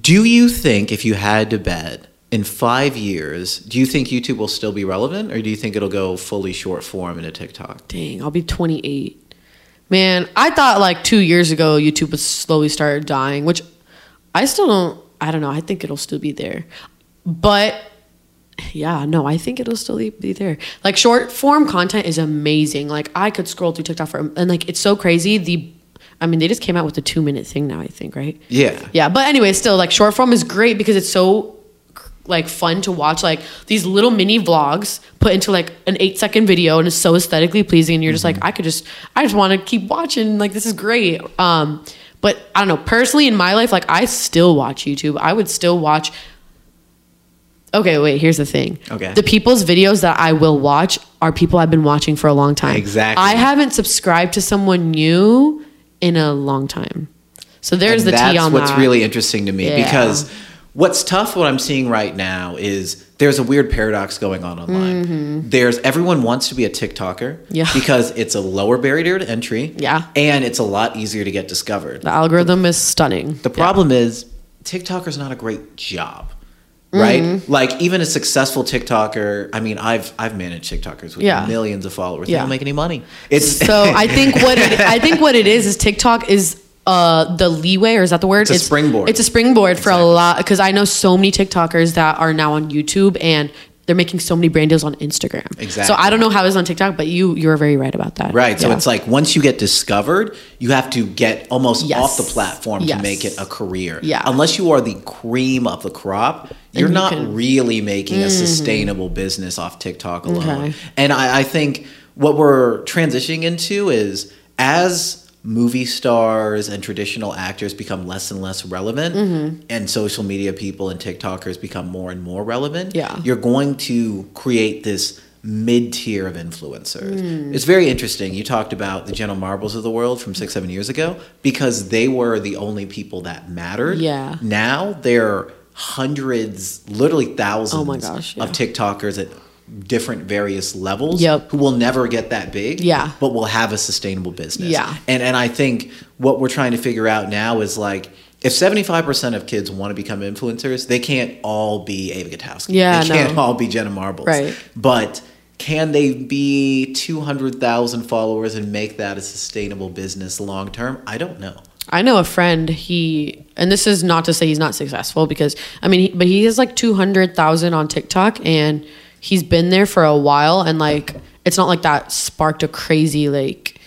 Do you think if you had to bet in five years, do you think YouTube will still be relevant, or do you think it'll go fully short form into TikTok? Dang, I'll be 28. Man, I thought like two years ago YouTube would slowly start dying, which I still don't. I don't know. I think it'll still be there, but yeah, no, I think it'll still be there. Like short form content is amazing. Like I could scroll through TikTok for and like it's so crazy. The, I mean, they just came out with the two minute thing now. I think right. Yeah. Yeah, but anyway, still like short form is great because it's so like fun to watch like these little mini vlogs put into like an 8 second video and it's so aesthetically pleasing and you're just like I could just I just want to keep watching like this is great. Um but I don't know, personally in my life like I still watch YouTube. I would still watch Okay, wait, here's the thing. Okay. The people's videos that I will watch are people I've been watching for a long time. Exactly. I haven't subscribed to someone new in a long time. So there's And the that's tea on that. That's what's that. really interesting to me Yeah. because what's tough what i'm seeing right now is there's a weird paradox going on online there's everyone wants to be a tiktoker Mm-hmm. Yeah. because it's a lower barrier to entry Yeah. and it's a lot easier to get discovered The algorithm is stunning. the problem is tiktoker's not a great job right Mm-hmm. like even a successful tiktoker i mean i've i've managed tiktokers with Yeah. millions of followers they Yeah. don't make any money it's So I think what it, I think what it is is TikTok is uh the leeway or is that the word? It's a springboard. It's a springboard for a lot because I know so many TikTokers that are now on YouTube and they're making so many brand deals on Instagram. Exactly. So I don't know how it's on TikTok, but you you're very right about that. Right. So Yeah. it's like once you get discovered, you have to get almost Yes. off the platform Yes. to make it a career. Yeah. Unless you are the cream of the crop, you're you not can- Mm-hmm. really making a sustainable business off TikTok alone. Okay. And I, I think what we're transitioning into is as movie stars and traditional actors become less and less relevant Mm-hmm. and social media people and TikTokers become more and more relevant, Yeah. you're going to create this mid tier of influencers. Hmm. It's very interesting. You talked about the Jenna Marbles of the world from six, seven years ago because they were the only people that mattered. Yeah. Now they're hundreds, literally thousands Oh my gosh, yeah. of TikTokers at different various levels Yep. who will never get that big Yeah. but will have a sustainable business Yeah. and and i think what we're trying to figure out now is like if 75% of kids want to become influencers they can't all be Eva Gutowski. Yeah, they can't no. all be jenna marbles Right. but can they be 200000 followers and make that a sustainable business long term i don't know I know a friend. He and this is not to say he's not successful because I mean, he, but he has like two hundred thousand on TikTok and he's been there for a while and like it's not like that sparked a crazy like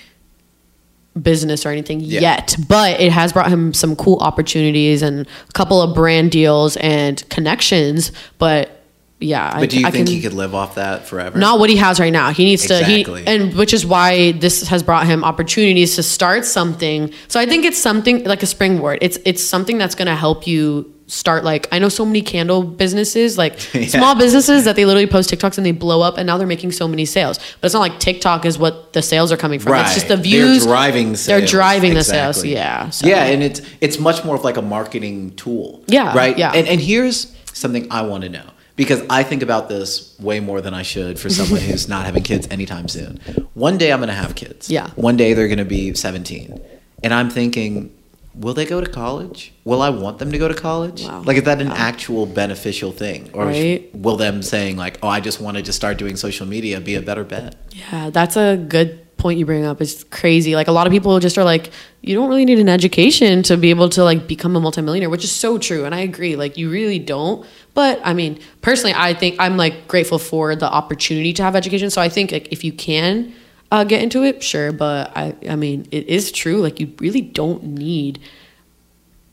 business or anything Yeah. yet, but it has brought him some cool opportunities and a couple of brand deals and connections. But yeah. I, But do you I think can, he could live off that forever? not what he has right now. He needs Exactly. to he and which is why this has brought him opportunities to start something. So I think it's something like a springboard. It's it's something that's going to help you start like I know so many candle businesses, like Yeah. small businesses that they literally post TikToks and they blow up and now they're making so many sales. But it's not like TikTok is what the sales are coming from. Right. It's just the views. They're driving sales. They're driving the sales. Yeah. So. Yeah, and it's it's much more of like a marketing tool. Yeah, Right? yeah. And and here's something I want to know. Because I think about this way more than I should for someone who's not having kids anytime soon. One day I'm gonna have kids. Yeah. One day they're gonna be seventeen. And I'm thinking, will they go to college? Will I want them to go to college? Wow. Like is that an Wow. actual beneficial thing? Or Right. will them saying like, Oh, I just want to just start doing social media be a better bet? Yeah, that's a good point you bring up. It's crazy. Like a lot of people just are like, you don't really need an education to be able to like become a multimillionaire, which is so true. And I agree. Like you really don't. But I mean, personally, I think I'm like grateful for the opportunity to have education. So I think like if you can uh, get into it, sure. But I, I mean, it is true. Like you really don't need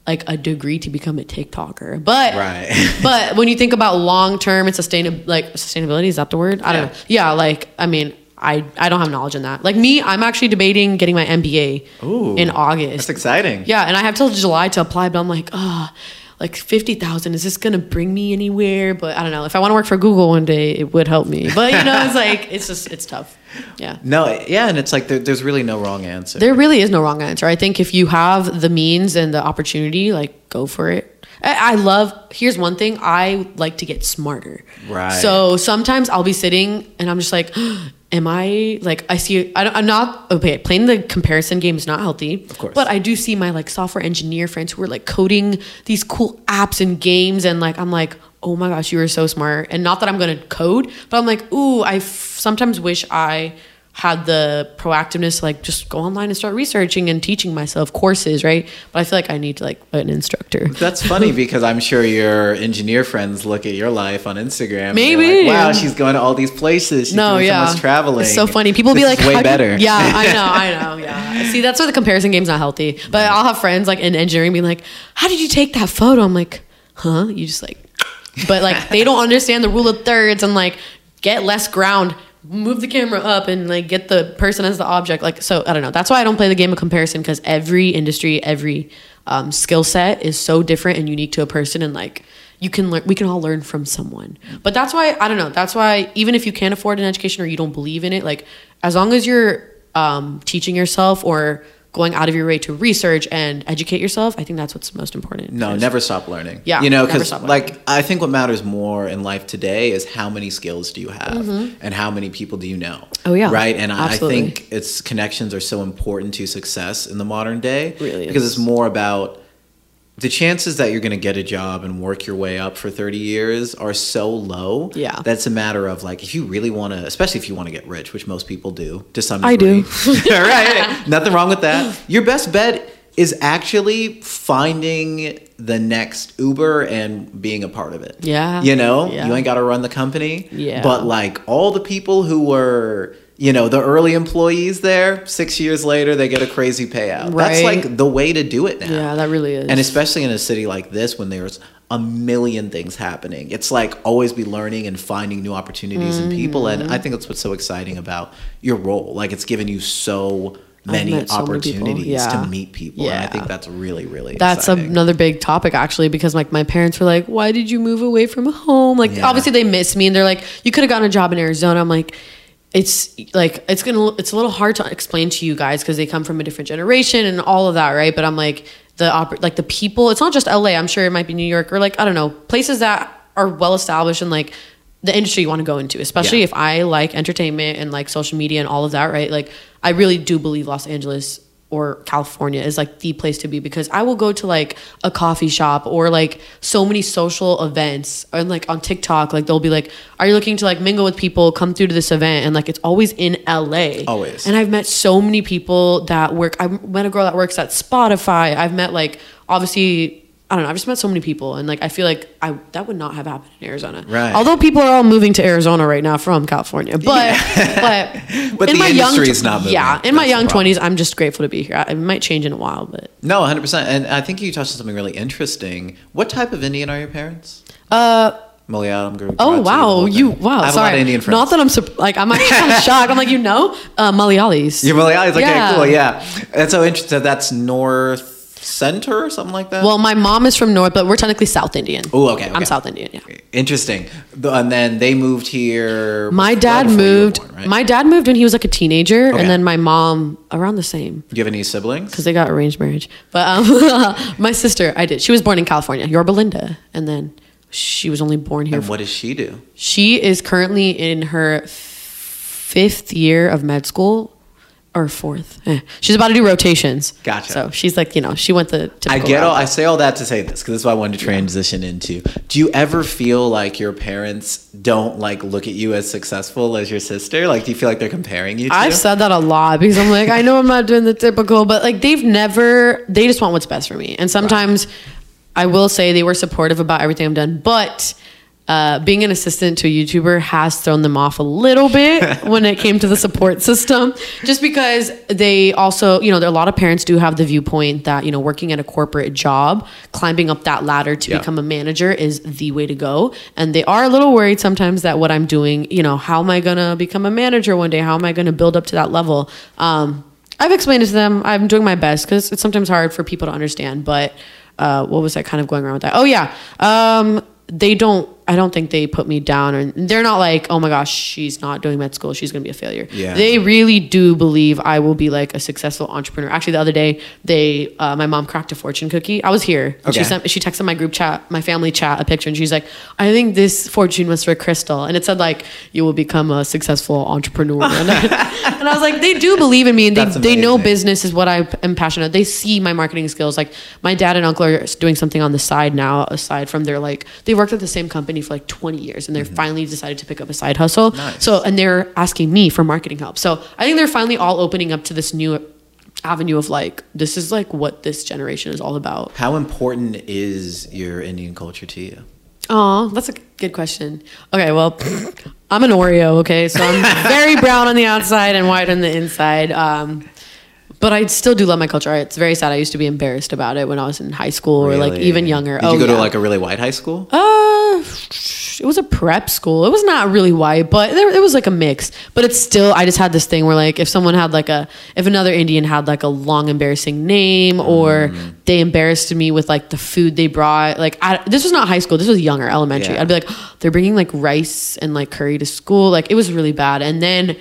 like a degree to become a TikToker. But Right. but when you think about long term and sustainable like sustainability, is that the word? I don't Yeah. know. Yeah, like I mean, I I don't have knowledge in that. Like me, I'm actually debating getting my MBA Ooh, in That's August. exciting. Yeah, and I have till July to apply, but I'm like, ah, like fifty thousand. Is this gonna bring me anywhere? But I don't know. If I want to work for Google one day, it would help me. But you know, it's like it's just it's tough. Yeah. No, yeah, and it's like there, there's really no wrong answer. There really is no wrong answer. I think if you have the means and the opportunity, like go for it. I, I love. Here's one thing. I like to get smarter. Right. So sometimes I'll be sitting and I'm just like, am I like I see? I don't, I'm not okay. Playing the comparison game is not healthy. Of course. But I do see my like software engineer friends who are like coding these cool apps and games, and like I'm like, oh my gosh, you are so smart. And not that I'm gonna code, but I'm like, ooh, I f- sometimes wish I had the proactiveness to like just go online and start researching and teaching myself courses, right? But I feel like I need like an instructor. That's funny because I'm sure your engineer friends look at your life on Instagram. and Maybe. like, wow, she's going to all these places. She's no, yeah, so much traveling. It's so funny. People be like, way "How do you-" better. Yeah, I know, I know. Yeah. See, that's why the comparison game's not healthy. But I'll have friends like in engineering being like, "How did you take that photo?" I'm like, "Huh?" You just like, but like they don't understand the rule of thirds and like get less ground. Move the camera up and like get the person as the object. Like so, I don't know. That's why I don't play the game of comparison because every industry, every um, skill set is so different and unique to a person, and like you can learn we can all learn from someone but that's why i don't know that's why even if you can't afford an education or you don't believe in it like as long as you're um, teaching yourself or going out of your way to research and educate yourself i think that's what's most important No, Because- never stop learning. Yeah, you know, because like I think what matters more in life today is how many skills do you have and how many people do you know. Mm-hmm. Oh, yeah. right. And I, I think it's connections are so important to success in the modern day. Really because is. it's more about the chances that you're going to get a job and work your way up for 30 years are so low. Yeah. that's a matter of like if you really want to, especially if you want to get rich, which most people do to some degree. I do. All right. Nothing wrong with that. Your best bet is actually finding the next Uber and being a part of it. Yeah. You know, Yeah. you ain't got to run the company. Yeah. But like all the people who were, you know, the early employees there, six years later, they get a crazy payout. That's like the way to do it now. yeah that really is And especially in a city like this when there's a million things happening. It's like always be learning and finding new opportunities and people. And Mm-hmm. I think that's what's so exciting about your role. Like it's given you so many met so opportunities Yeah. to meet people. And I think that's really, really that's exciting. another big topic actually because like my parents were like why did you move away from home like Yeah. obviously they miss me and they're like you could have gotten a job in arizona i'm like it's like it's gonna it's a little hard to explain to you guys because they come from a different generation and all of that right but i'm like the oper- like the people it's not just la i'm sure it might be new york or like i don't know places that are well established and like the industry you want to go into especially Yeah. if i like entertainment and like social media and all of that right like i really do believe los angeles or California is like the place to be because I will go to like a coffee shop or like so many social events and like on TikTok like they'll be like are you looking to like mingle with people? Come through to this event. And like it's always in LA Always. and I've met so many people that work I met a girl that works at Spotify. I've met like obviously I don't know I've just met so many people and like I feel like I that would not have happened in Arizona Right. although people are all moving to Arizona right now from California but but But the industry is not moving. yeah in my That's the young 20s I'm just grateful to be here it might change in a while but No, 100%. And I think you touched on something really interesting. What type of Indian are your parents? Uh, Malayalam, Gujarati, Oh wow, you wow. I have sorry, a lot of Indian friends. not that I'm like I'm actually kind of shocked. I'm like you know uh, Malayalis. You're Malayalis. Okay, Yeah. cool. Yeah, that's so interesting. That's North Center or something like that. Well, my mom is from North, but we're technically South Indian. Oh, okay, I'm. South Indian. Yeah. interesting. And then they moved here. My dad moved. born, right? My dad moved when he was like a teenager, Okay. and then my mom around the same Do you have any siblings? because they got arranged marriage. But um, my sister, I did. She was born in California, You're Belinda, and then she was only born here. And what does she do? She is currently in her fifth year of med school or fourth. Eh. She's about to do rotations. Gotcha. So she's like, you know, she went the. Typical I get route. all. I say all that to say this because this is what I wanted to transition into. Do you ever feel like your parents don't like look at you as successful as your sister? Like, do you feel like they're comparing you? to? I've said that a lot because I'm like, I know I'm not doing the typical, but like they've never, they just want what's best for me. And sometimes I will say they were supportive about everything I've done, but uh, being an assistant to a YouTuber has thrown them off a little bit when it came to the support system, just because they also, you know, there, are a lot of parents do have the viewpoint that, you know, working at a corporate job, climbing up that ladder to Yeah. become a manager is the way to go. And they are a little worried sometimes that what I'm doing, you know, how am I going to become a manager one day? How am I going to build up to that level? Um, I've explained it to them. I'm doing my best because it's sometimes hard for people to understand. But uh, what was I kind of going around with that? Oh yeah, um, they don't. I don't think they put me down, and they're not like, oh my gosh, she's not doing med school. She's gonna be a failure. Yeah. They really do believe I will be like a successful entrepreneur. Actually, the other day, they uh, my mom cracked a fortune cookie. I was here. and She sent. She texted my group chat, my family chat, a picture, and she's like, I think this fortune was for Crystal, and it said like, you will become a successful entrepreneur. and, I, and I was like, they do believe in me, and they they know business is what I am passionate. of. They see my marketing skills. Like my dad and uncle are doing something on the side now, aside from their like they worked at the same company for like 20 years, and they're finally decided to pick up a side hustle. Mm-hmm. Nice. So and they're asking me for marketing help. So I think they're finally all opening up to this new avenue of like this is like what this generation is all about. How important is your Indian culture to you? Oh, that's a good question. Okay, well, I'm an Oreo. Okay, so I'm very brown on the outside and white on the inside. Um, but I still do love my culture. It's very sad. I used to be embarrassed about it when I was in high school or like even younger. Did oh, you go yeah. to like a really white high school? Uh, it was a prep school. It was not really white, but there it was like a mix. But it's still, I just had this thing where like if someone had like a, if another Indian had like a long embarrassing name or Mm. they embarrassed me with like the food they brought, like I, this was not high school. This was younger, elementary. Yeah. I'd be like, they're bringing like rice and like curry to school. Like it was really bad. And then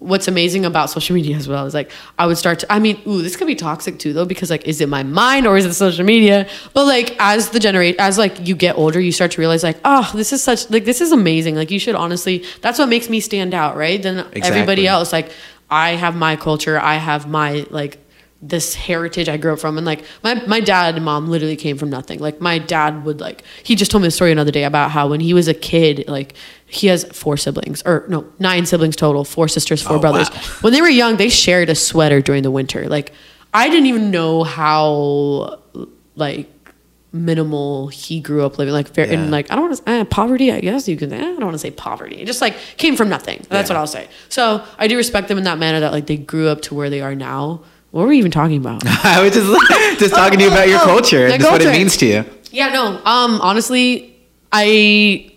what's amazing about social media as well is like I would start to I mean, ooh, this could be toxic too though, because like is it my mind or is it social media? But like as the generate as like you get older, you start to realize like, oh, this is such like this is amazing. Like you should honestly that's what makes me stand out, right? Then Exactly. everybody else, like I have my culture, I have my like this heritage I grew up from and like my, my dad and mom literally came from nothing. Like my dad would like he just told me a story another day about how when he was a kid, like he has four siblings or no, nine siblings total, four sisters, four Oh, brothers. wow. When they were young, they shared a sweater during the winter. Like I didn't even know how like minimal he grew up living like very Yeah. in like I don't want to uh, poverty I guess you can eh, I don't want to say poverty just like came from nothing that's Yeah. what I'll say so I do respect them in that manner that like they grew up to where they are now what were we even talking about I was just just talking to you about your oh, culture and just what it means to you. Yeah, no. Um, honestly, I,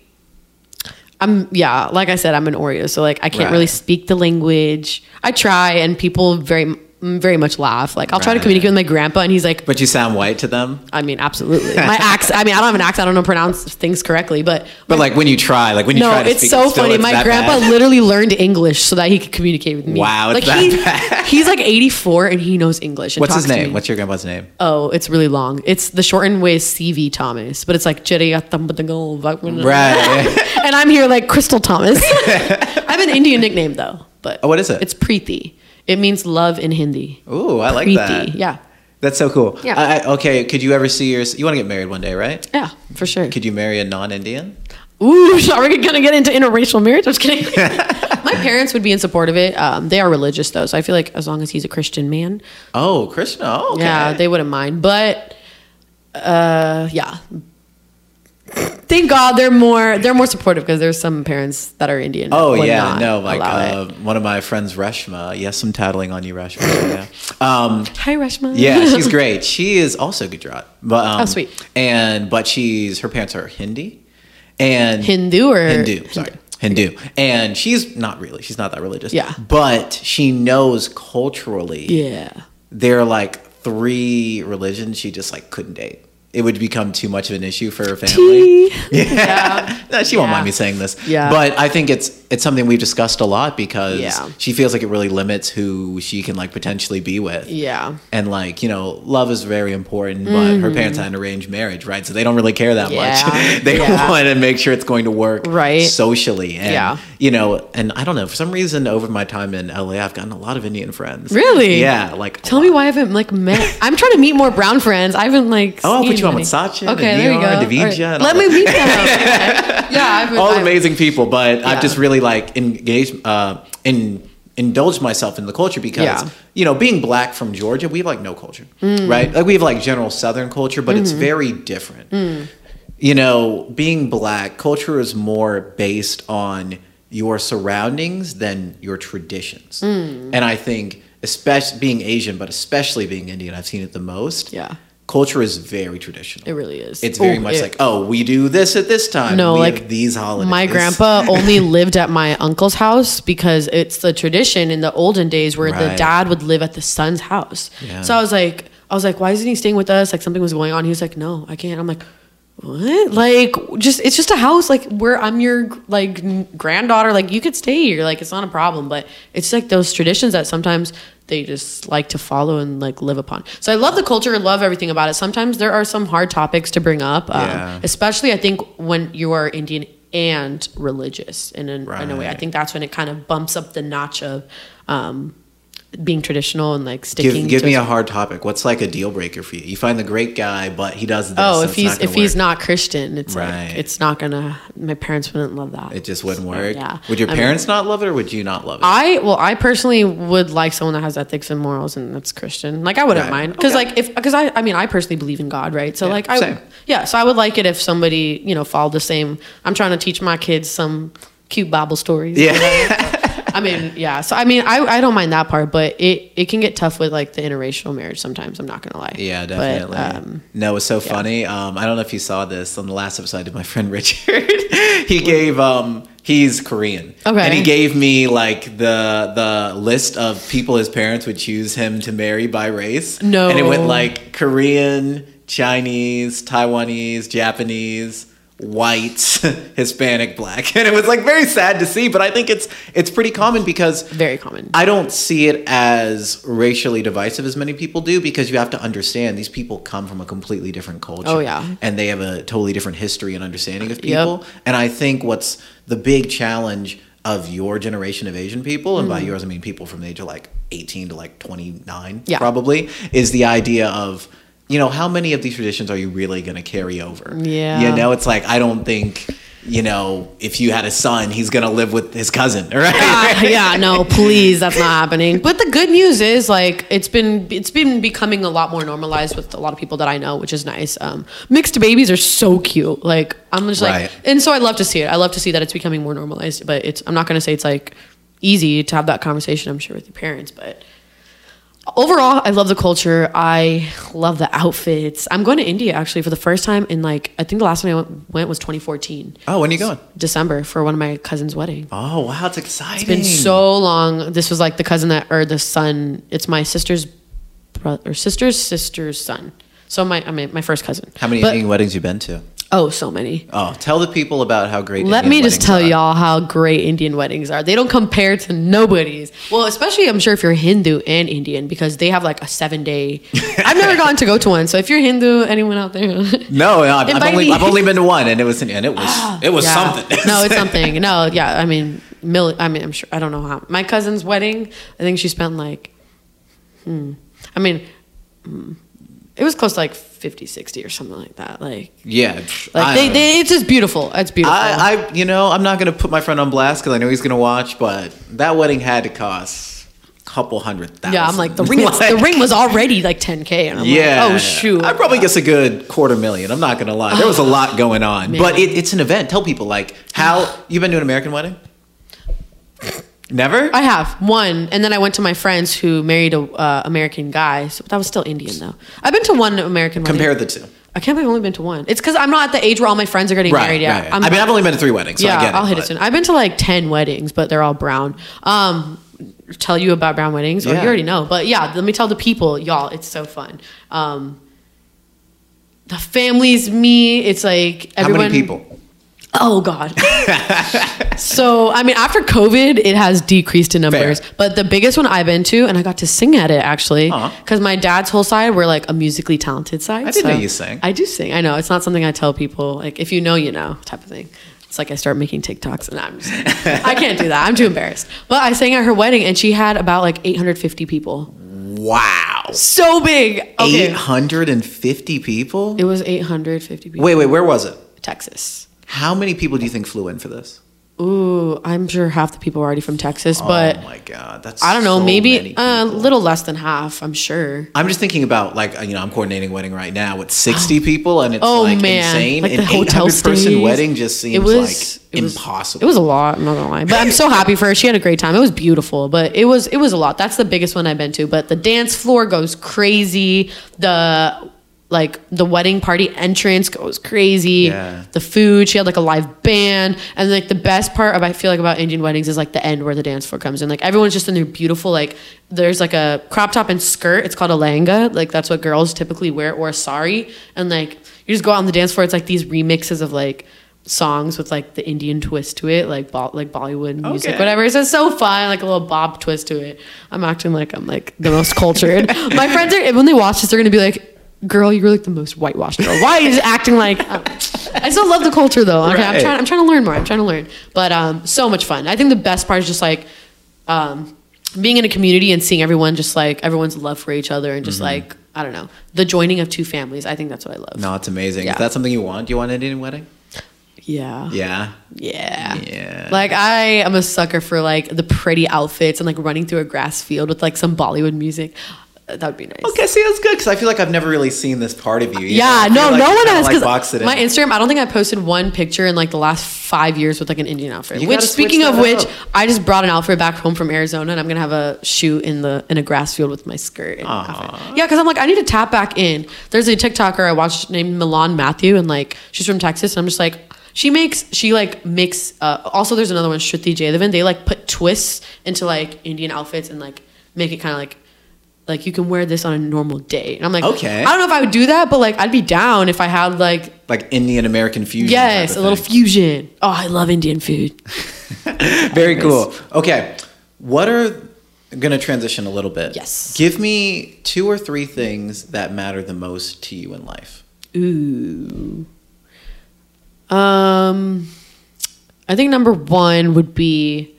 I'm yeah. Like I said, I'm an Oreo, so like I can't Right. really speak the language. I try, and people very, very much laugh. Like I'll try to Right. communicate with my grandpa, and he's like, But you sound white to them. I mean, absolutely. My accent. I mean, I don't have an accent. I don't know pronounce things correctly, but. But like when you try, like when you no, try to it's speak, so still funny. it's My that grandpa bad. literally learned English so that he could communicate with me. Wow, it's like that he, bad. he's like 84 and he knows English. And What's his talks to name? me. What's your grandpa's name? Oh, it's really long. It's the shortened way is CV Thomas, but it's like Jerry Right. and I'm here like Crystal Thomas. I have an Indian nickname though, but Oh, what is it? It's Preeti. It means love in Hindi. Ooh, I like Preeti. that. Yeah, That's so cool. Yeah. I, okay, could you ever see your? You want to get married one day, right? yeah, for sure. Could you marry a non-Indian? Ooh, are we gonna get into interracial marriage? I'm just kidding. My parents would be in support of it. Um, they are religious though, so I feel like as long as he's a Christian man, Oh, Krishna. Oh, okay. yeah, they wouldn't mind. But uh, yeah. Thank God they're more they're more supportive because there's some parents that are Indian. Oh yeah, no, like uh, one of my friends, Reshma. Yes, I'm tattling on you, Reshma. yeah. Um, Hi, Reshma. yeah, she's great. She is also Gujarat, but um, Oh, sweet. And but she's her parents are Hindi, and Hindu or Hindu, sorry. Hindu. And she's not really, she's not that religious. Yeah. But she knows culturally Yeah. there are like three religions she just like couldn't date. It would become too much of an issue for her family. Yeah. No, she won't Yeah. mind me saying this. Yeah. But I think it's it's something we've discussed a lot because Yeah. she feels like it really limits who she can like potentially be with. Yeah. And like, you know, love is very important, but her parents had an arranged marriage, right? So they don't really care that Mm-hmm. Yeah. much. they Yeah. want to make sure it's going to work Right. socially. And Yeah. you know, and I don't know, for some reason over my time in LA I've gotten a lot of Indian friends. Really? Yeah, like Tell me why I haven't like met. I'm trying to meet more brown friends. I haven't like. Oh, I'll put you on with Sachin Okay, and there you Neor go. and Davija right. Let me meet them. yeah, I've all I- amazing people, but. I've just really like engage uh in indulged myself in the culture because Yeah. you know being black from Georgia we have like no culture Mm. right like we have like general southern culture but it's Mm-hmm. very different Mm. you know being black culture is more based on your surroundings than your traditions Mm. and I think especially being Asian but especially being Indian I've seen it the most Yeah. Culture is very traditional It really is. it's very Oh, much it- like oh we do this at this time No, we like, these holidays My grandpa only lived at my uncle's house because it's the tradition in the olden days where the dad would live at the son's house. Yeah. So I was like, I was like, why isn't he staying with us? Like something was going on. He was like, no, I can't. I'm like, what? Like, just it's just a house. Like where I'm your like granddaughter. Like you could stay here. Like it's not a problem. But it's like those traditions that sometimes they just like to follow and like live upon. So I love the culture. Love everything about it. Sometimes there are some hard topics to bring up. Um, Yeah. especially I think when you are Indian and religious in, an, in a way. I think that's when it kind of bumps up the notch of um, being traditional and like sticking. Give, give me a hard topic. What's like a deal breaker for you? You find the great guy, but he does this. Oh, if he's if he's not Christian, it's Right. like it's not gonna. My parents wouldn't love that. it just wouldn't work. Yeah. Would your I mean- parents not love it, or would you not love it? I well, I personally would like someone that has ethics and morals and that's Christian. Like I wouldn't Right. mind because Okay. like if because I I mean I personally believe in God, right? So Yeah, like I same. yeah, so I would like it if somebody you know followed the same. I'm trying to teach my kids some cute Bible stories. yeah. I mean, yeah. So I mean, I, I don't mind that part, but it, it can get tough with like the interracial marriage sometimes. I'm not gonna lie. Yeah, But, definitely. um, no, it was so funny. Um, I don't know if you saw this on the last episode I did. My friend Richard, he gave um, he's Korean, Okay. and he gave me like the the list of people his parents would choose him to marry by race. No. and it went like Korean, Chinese, Taiwanese, Japanese. White, Hispanic, black, and it was like very sad to see. But I think it's it's pretty common because very common. I don't see it as racially divisive as many people do because you have to understand these people come from a completely different culture. Oh, yeah. And they have a totally different history and understanding of Yep. people. And I think what's the big challenge of your generation of Asian people, and by yours I mean people from the age of like 18 to like 29, Mm-hmm. Yeah. probably, is the idea of you know, how many of these traditions are you really going to carry over? Yeah. You know, it's like, I don't think, you know, if you had a son, he's going to live with his cousin, right? Ah, yeah, no, please, that's not happening. But the good news is, like, it's been it's been becoming a lot more normalized with a lot of people that I know, which is nice. Um, mixed babies are so cute. Like, I'm just like, Right. and so I love to see it. I love to see that it's becoming more normalized. But it's I'm not gonna say it's like easy to have that conversation. I'm sure with your parents, but overall, I love the culture. I love the outfits. I'm going to India actually for the first time in like I think the last time I went, went was 2014, Oh, when are you going? December for one of my cousin's wedding. Oh, wow, it's exciting. It's been so long. This was like the cousin that or the son. It's my sister's brother or sister's sister's son. So my I mean my first cousin. How many But- weddings you been to? Oh, so many. Oh, tell the people about how great. Let Indian me just tell are. y'all how great Indian weddings are. They don't compare to nobody's. Well, especially I'm sure if you're Hindu and Indian because they have like a seven day. I've never gone to go to one. So if you're Hindu, anyone out there? No, no I've, I've only. I've only been to one, and it was and it was it was Yeah. something. no, it's something. No, yeah. I mean, mil- I mean, I'm sure. I don't know how. My cousin's wedding. I think she spent like. Hmm. I mean, hmm, it was close to like 50, 60 or something like that. Like, yeah, like they, they, it's just beautiful. It's beautiful. I, I, you know, I'm not gonna put my friend on blast because I know he's gonna watch, but that wedding had to cost a couple hundred thousand. yeah, I'm like the ring. the Like, ring was already like 10k, and I'm Yeah. like, oh shoot. I probably guess a good quarter million. I'm not gonna lie. There was a oh, lot going on, Man. but it, it's an event. Tell people like how you've been to an American wedding. Never. I have one, and then I went to my friends who married a uh, American guy. So that was still Indian though. I've been to one American wedding. Compare the two. I can't believe I've only been to one. It's because I'm not at the age where all my friends are getting Right, married yet. right, I mean, I've only been to three weddings, so yeah, I get it. will hit it soon. I've been to like ten weddings, but they're all brown. Um, tell you about brown weddings, or Yeah. you already know. But yeah, let me tell the people, y'all, it's so fun. Um, the families, me, it's like How many people? Oh God. so I mean, after COVID, it has decreased in numbers. Fair. But the biggest one I've been to, and I got to sing at it actually, uh-huh. because my dad's whole side we're like a musically talented side. I didn't know you sang. I do sing. I know it's not something I tell people. Like if you know, you know, type of thing. It's like I start making TikToks, and I'm just, I can't do that. I'm too embarrassed. But I sang at her wedding, and she had about like 850 people. Wow. So big. Okay. 850 people? It was 850 people. Wait, wait, where was it? Texas. How many people do you think flew in for this? Ooh, I'm sure half the people are already from Texas, oh but oh my god, that's I don't know, so maybe a uh, little less than half. I'm sure. I'm just thinking about like uh, you know I'm coordinating a wedding right now with 60 people and it's Oh like man, insane. like An the hotel 800 person wedding just seems it was like it was- impossible. It was a lot. I'm not gonna lie, but I'm so happy for her. She had a great time. It was beautiful, but it was it was a lot. That's the biggest one I've been to. But the dance floor goes crazy. The like the wedding party entrance goes crazy. Yeah. The food. She had like a live band, and like the best part about I feel like about Indian weddings is like the end where the dance floor comes in. Like everyone's just in their beautiful like. There's like a crop top and skirt. It's called a langa. Like that's what girls typically wear, or a sari. And like you just go out on the dance floor. It's like these remixes of like songs with like the Indian twist to it, like bo- like Bollywood music, Okay. whatever. It's just so fun, like a little bob twist to it. I'm acting like I'm like the most cultured. My friends are when they watch this, they're gonna be like. Girl, you're like the most whitewashed girl. Why are you just acting like? um, I still love the culture though. Okay, I'm trying. I'm trying to learn more. I'm trying to learn. But um, so much fun. I think the best part is just like, um, being in a community and seeing everyone just like everyone's love for each other and just Mm-hmm. like I don't know the joining of two families. I think that's what I love. no, it's amazing. Yeah. Is that something you want? Do you want an Indian wedding? Yeah. Yeah. Yeah. Yeah. Like I am a sucker for like the pretty outfits and like running through a grass field with like some Bollywood music. That would be nice. Okay, see that's good because I feel like I've never really seen this part of you. you Yeah, no, like no one has. like, Because boxed it in. my Instagram, I don't think I posted one picture in like the last five years with like an Indian outfit. You which, speaking of which, up. I just brought an outfit back home from Arizona, and I'm gonna have a shoot in the in a grass field with my skirt. And outfit. Yeah, because I'm like, I need to tap back in. There's a TikToker I watched named Milan Matthew, and like she's from Texas, and I'm just like. She makes she like makes uh, also there's another one Shruti Jaydevan they like put twists into like Indian outfits and like make it kind of like like you can wear this on a normal day and I'm like Okay. I don't know if I would do that but like I'd be down if I had like like Indian American fusion. Yes, a little fusion. Oh, I love Indian food. Very cool. Okay, what are gonna transition a little bit? Yes. Give me two or three things that matter the most to you in life. Ooh. Um, I think number one would be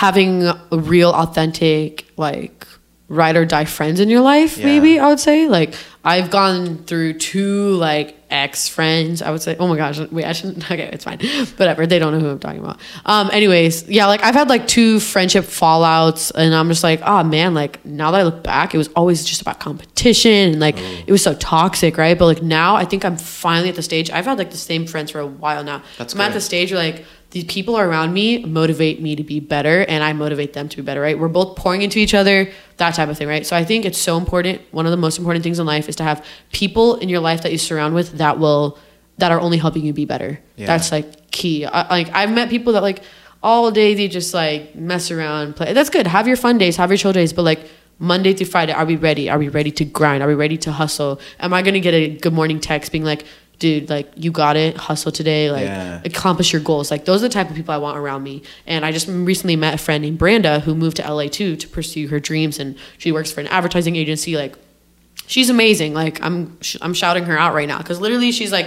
having a real, authentic, like ride or die friends in your life. Yeah. Maybe I would say like I've gone through two like ex friends. I would say, oh my gosh, wait, I shouldn't. Okay, it's fine. Whatever. They don't know who I'm talking about. Um. Anyways, yeah, like I've had like two friendship fallouts, and I'm just like, oh man, like now that I look back, it was always just about competition, and like Oh. it was so toxic, right? But like now, I think I'm finally at the stage. I've had like the same friends for a while now. That's I'm at the stage where like these people around me motivate me to be better and I motivate them to be better, right? We're both pouring into each other, that type of thing, right? So I think it's so important. One of the most important things in life is to have people in your life that you surround with that will that are only helping you be better. Yeah. That's like key. I, like I've met people that like all day they just like mess around, play. That's good. Have your fun days, have your chill days, but like Monday through Friday, are we ready? Are we ready to grind? Are we ready to hustle? Am I gonna get a good morning text being like, dude, like you got it, hustle today, like Yeah. accomplish your goals. Like those are the type of people I want around me. And I just recently met a friend named Branda who moved to LA too to pursue her dreams, and she works for an advertising agency. Like she's amazing. Like I'm sh- I'm shouting her out right now because literally she's like,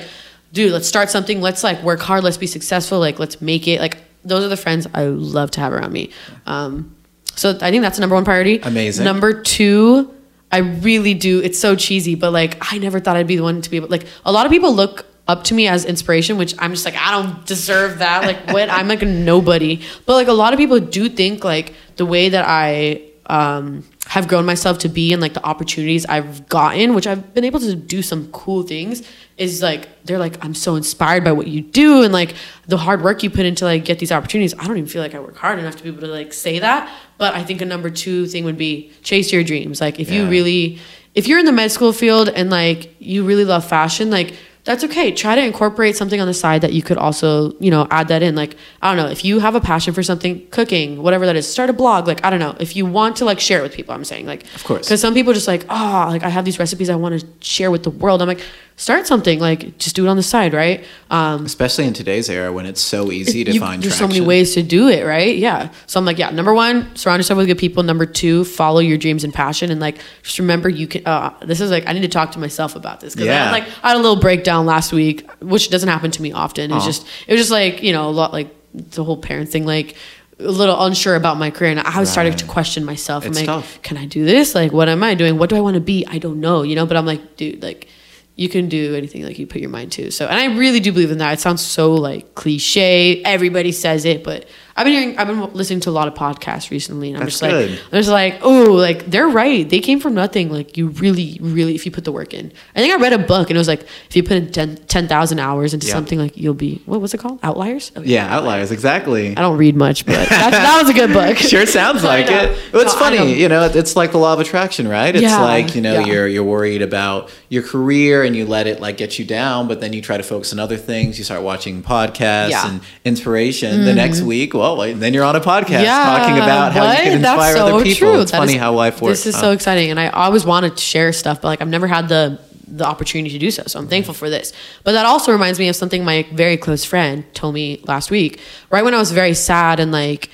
dude, let's start something. Let's like work hard. Let's be successful. Like let's make it. Like those are the friends I love to have around me. Um, so I think that's the number one priority. Amazing. Number two, I really do. It's so cheesy, but like I never thought I'd be the one to be able. Like a lot of people look up to me as inspiration, which I'm just like I don't deserve that. Like what? I'm like a nobody. But like a lot of people do think like the way that I um, have grown myself to be and like the opportunities I've gotten, which I've been able to do some cool things, is like they're like I'm so inspired by what you do and like the hard work you put into like get these opportunities. I don't even feel like I work hard enough to be able to like say that. But I think a number two thing would be chase your dreams. Like if you really if you're in the med school field and like you really love fashion, like that's okay. Try to incorporate something on the side that you could also, you know, add that in. Like, I don't know, if you have a passion for something, cooking, whatever that is, start a blog. Like, I don't know, if you want to like share it with people, I'm saying, like, Of course. because some people just like, oh, like I have these recipes I want to share with the world. I'm like, start something, like just do it on the side, right? Um, Especially in today's era when it's so easy to you- find there's traction. so many ways to do it, right? Yeah. So I'm like, yeah. Number one, surround yourself with good people. Number two, follow your dreams and passion, and like just remember you can. Uh, this is like I need to talk to myself about this because I Yeah. had, like I had a little breakdown last week, which doesn't happen to me often. It was just it was just like you know a lot like the whole parent thing like. A little unsure about my career, and I was starting to question myself. It's I'm like, tough. can I do this? Like, what am I doing? What do I want to be? I don't know, you know. But I'm like, dude, like, you can do anything like you put your mind to. So, and I really do believe in that. It sounds so like cliche. Everybody says it, but I've been hearing, I've been listening to a lot of podcasts recently, and I'm That's just like, good. I'm just like, oh, like they're right. They came from nothing. Like you really, really, if you put the work in. I think I read a book, and it was like, if you put in 10 10,000 hours into Yeah. something, like you'll be, what was it called? Outliers. Oh, Yeah, outliers, exactly. I don't read much, but that, that was a good book. Sure sounds like it. Well, it's No, funny, you know. It's like the law of attraction, right? It's Yeah, like you know yeah. you're you're worried about your career and you let it like get you down, but then you try to focus on other things. You start watching podcasts Yeah. Mm-hmm. and inspiration. The next week, well, wait, then you're on a podcast Yeah, talking about how you what? can That's inspire so other people. true. It's That funny is- how life works. This is huh? so exciting, and I always wanted to share stuff, but like I've never had the the opportunity to do so. So I'm thankful for this. But that also reminds me of something my very close friend told me last week, right when I was very sad and like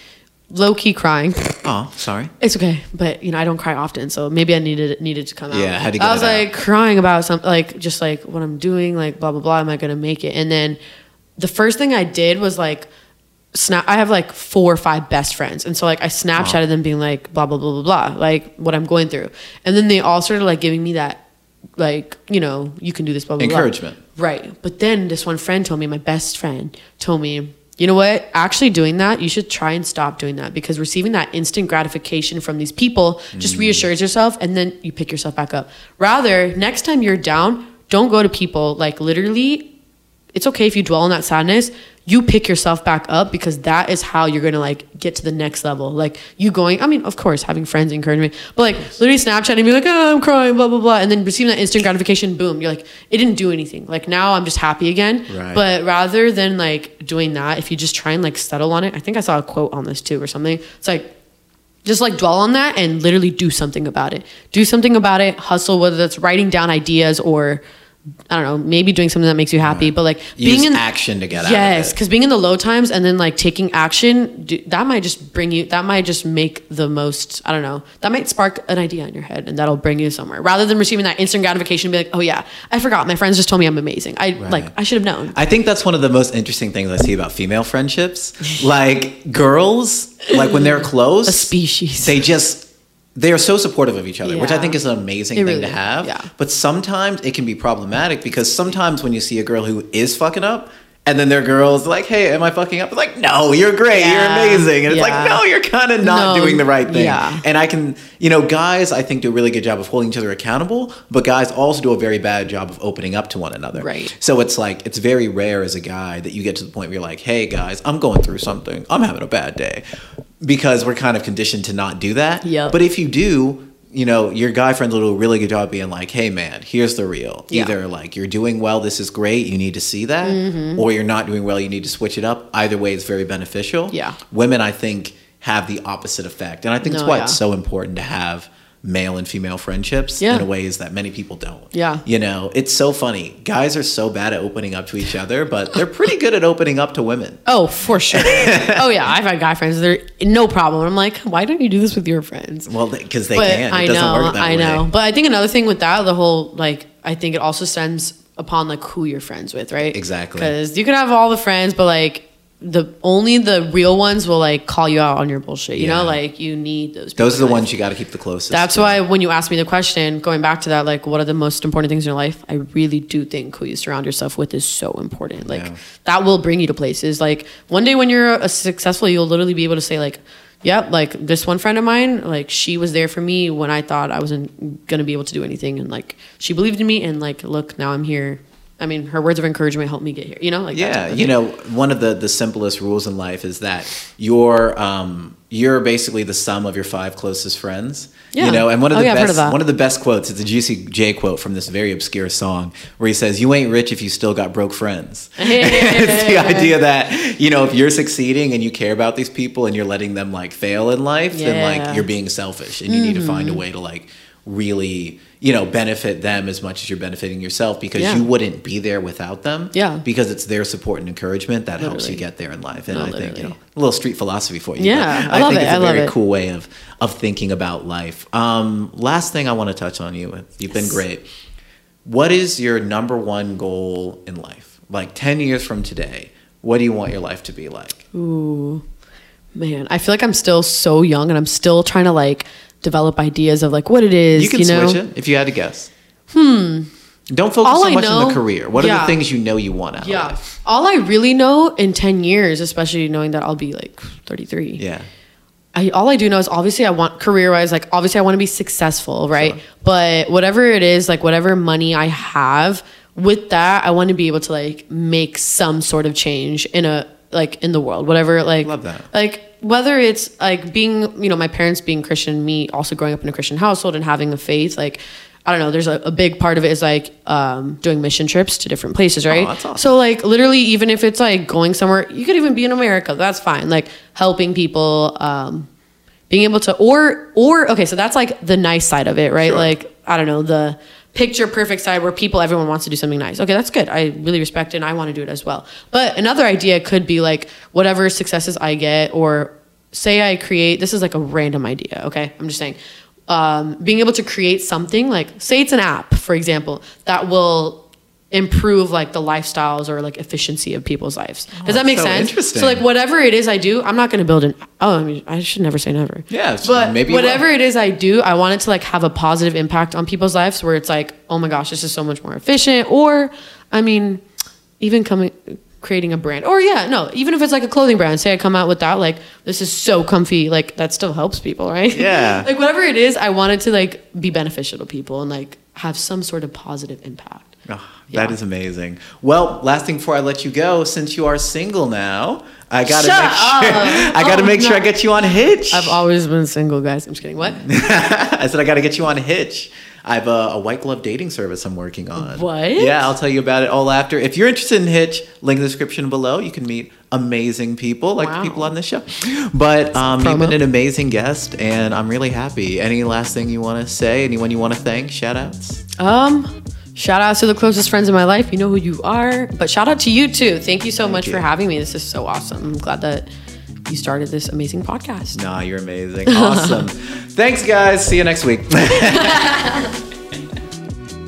low key crying. Oh, sorry. It's okay, but you know I don't cry often, so maybe I needed it needed to come out. Yeah, had to I was out. like crying about something, like just like what I'm doing, like blah blah blah. Am I gonna make it? And then the first thing I did was like snap. I have like four or five best friends, and so like I Snapchatted them, being like blah blah blah blah blah, like what I'm going through, and then they all started like giving me that, like you know you can do this blah blah blah. Encouragement. Right. But then this one friend told me, my best friend told me, you know what? Actually, doing that, you should try and stop doing that because receiving that instant gratification from these people just mm. reassures yourself and then you pick yourself back up. Rather, next time you're down, don't go to people like literally. It's okay if you dwell on that sadness. You pick yourself back up because that is how you're gonna like get to the next level. Like you going, I mean, of course, having friends encourage me, but like literally Snapchat and be like, oh, I'm crying, blah blah blah, and then receiving that instant gratification, boom, you're like, it didn't do anything. Like now I'm just happy again. Right. But rather than like doing that, if you just try and like settle on it, I think I saw a quote on this too or something. It's like just like dwell on that and literally do something about it. Do something about it. Hustle, whether that's writing down ideas or I don't know, maybe doing something that makes you happy. But like Use being in action to get out yes, of it. because being in the low times and then like taking action, that might just bring you. That might just make the most. I don't know. That might spark an idea in your head, and that'll bring you somewhere. Rather than receiving that instant gratification, and be like, oh yeah, I forgot. My friends just told me I'm amazing. I like. I should have known. I think that's one of the most interesting things I see about female friendships. like girls, like when they're close, A species. they just they are so supportive of each other, which I think is an amazing It thing really to have. yeah. But sometimes it can be problematic because sometimes when you see a girl who is fucking up. And then their girls like, "Hey, am I fucking up?" It's like, "No, you're great, Yeah, you're amazing," and it's like, "No, you're kind of not No, doing the right thing." yeah. And I can, you know, guys, I think do a really good job of holding each other accountable, but guys also do a very bad job of opening up to one another. Right. So it's like it's very rare as a guy that you get to the point where you're like, "Hey guys, I'm going through something. I'm having a bad day," because we're kind of conditioned to not do that. Yep. But if you do, you know, your guy friends will do a really good job being like, "Hey man, here's the real. Yeah. Either like you're doing well, this is great, you need to see that, Mm-hmm. or you're not doing well, you need to switch it up. Either way, it's very beneficial. Yeah. Women, I think, have the opposite effect, and I think that's why yeah. it's so important to have male and female friendships Yeah. in ways that many people don't. Yeah. You know, it's so funny. Guys are so bad at opening up to each other, but they're pretty good at opening up to women. Oh, for sure. oh yeah, I've had guy friends. They're no problem. I'm like, why don't you do this with your friends? Well, because they but can. It I doesn't know, work that I way. know. But I think another thing with that, the whole like, I think it also stems upon like who you're friends with, right? Exactly. Because you can have all the friends, but like the only the real ones will like call you out on your bullshit. You know, like you need those. Those are the life. ones you got to keep the closest. That's to. why when you ask me the question, going back to that, like, what are the most important things in your life? I really do think who you surround yourself with is so important. Like, Yeah. that will bring you to places. Like, one day when you're a successful, you'll literally be able to say, like, yep, like this one friend of mine, like, she was there for me when I thought I wasn't gonna be able to do anything. And like, she believed in me. And like, look, now I'm here I mean, her words of encouragement helped me get here. You know, like yeah you know one of the the simplest rules in life is that you're um you're basically the sum of your five closest friends Yeah. you know and one of Oh, the yeah, best of one of the best quotes is a juicy j quote from this very obscure song where he says you ain't rich if you still got broke friends it's the idea that you know if you're succeeding and you care about these people and you're letting them like fail in life then Yeah. Mm-hmm. like you're being selfish and you need to find a way to like really you know benefit them as much as you're benefiting yourself because Yeah. you wouldn't be there without them Yeah. because it's their support and encouragement that helps you get there in life. And No, i think you know a little street philosophy for you Yeah, but I love think it, it's a I very cool way of of thinking about life. Um last thing i want to touch on you you've been Yes. great. What is your number one goal in life? Like 10 years from today what do you want your life to be like? Ooh, man, I feel like I'm still so young, and I'm still trying to like develop ideas of like what it is. you can know? switch it if you had to guess hmm don't focus All so I much on the career what are the things you know you want out of Yeah. life All I really know in 10 years, especially knowing that I'll be like 33. yeah I, all I do know is obviously I want career wise, like obviously I want to be successful, right? Sure. But whatever it is, like whatever money I have, with that, I want to be able to like make some sort of change in a like in the world, whatever like Love that. like whether it's like being you know my parents being Christian, me also growing up in a Christian household and having a faith, like I don't know. There's a, a big part of it is like um, doing mission trips to different places, right? that's awesome. So like literally, even if it's like going somewhere, you could even be in America. That's fine. Like helping people, um, being able to, or or okay, so that's like the nice side of it, right? Sure. Like I don't know the picture perfect side where people everyone wants to do something nice. Okay, that's good. I really respect it and I want to do it as well. But another idea could be like whatever successes I get or say I create this is like a random idea, okay? I'm just saying um, being able to create something like say it's an app, for example, that will improve like the lifestyles or like efficiency of people's lives. Oh, Does that make Oh, so sense? interesting. So like whatever it is I do, I'm not going to build an oh, I mean I should never say never. Yeah, But maybe whatever it is I do, I want it to like have a positive impact on people's lives where it's like, oh my gosh, this is so much more efficient or I mean even coming creating a brand or yeah no even if it's like a clothing brand say i come out with that like this is so comfy like that still helps people right Yeah. like whatever it is i want it to like be beneficial to people and like have some sort of positive impact Oh, that Yeah. is amazing. Well, last thing before I let you go, since you are single now, I gotta Shut make sure up. I gotta Oh, make sure I get you on Hitch. i've always been single guys i'm just kidding what I said I gotta get you on Hitch. I have a, a white glove dating service I'm working on. What? Yeah, I'll tell you about it all after. If you're interested in Hitch, link in the description below. You can meet amazing people like the people on this show. But um, you've been an amazing guest, and I'm really happy. Any last thing you want to say? Anyone you want to thank? Shout outs. Um, shout out to the closest friends in my life. You know who you are. But shout out to you too. Thank you so much you. for having me. This is so awesome. I'm glad that you started this amazing podcast. Nah, you're amazing. Awesome. Thanks, guys. See you next week.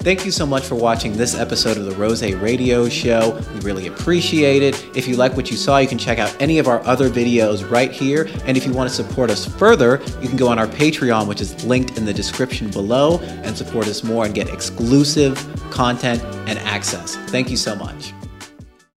Thank you so much for watching this episode of the Rosey Radio Show. We really appreciate it. If you like what you saw, you can check out any of our other videos right here. And if you want to support us further, you can go on our Patreon, which is linked in the description below, and support us more and get exclusive content and access. Thank you so much.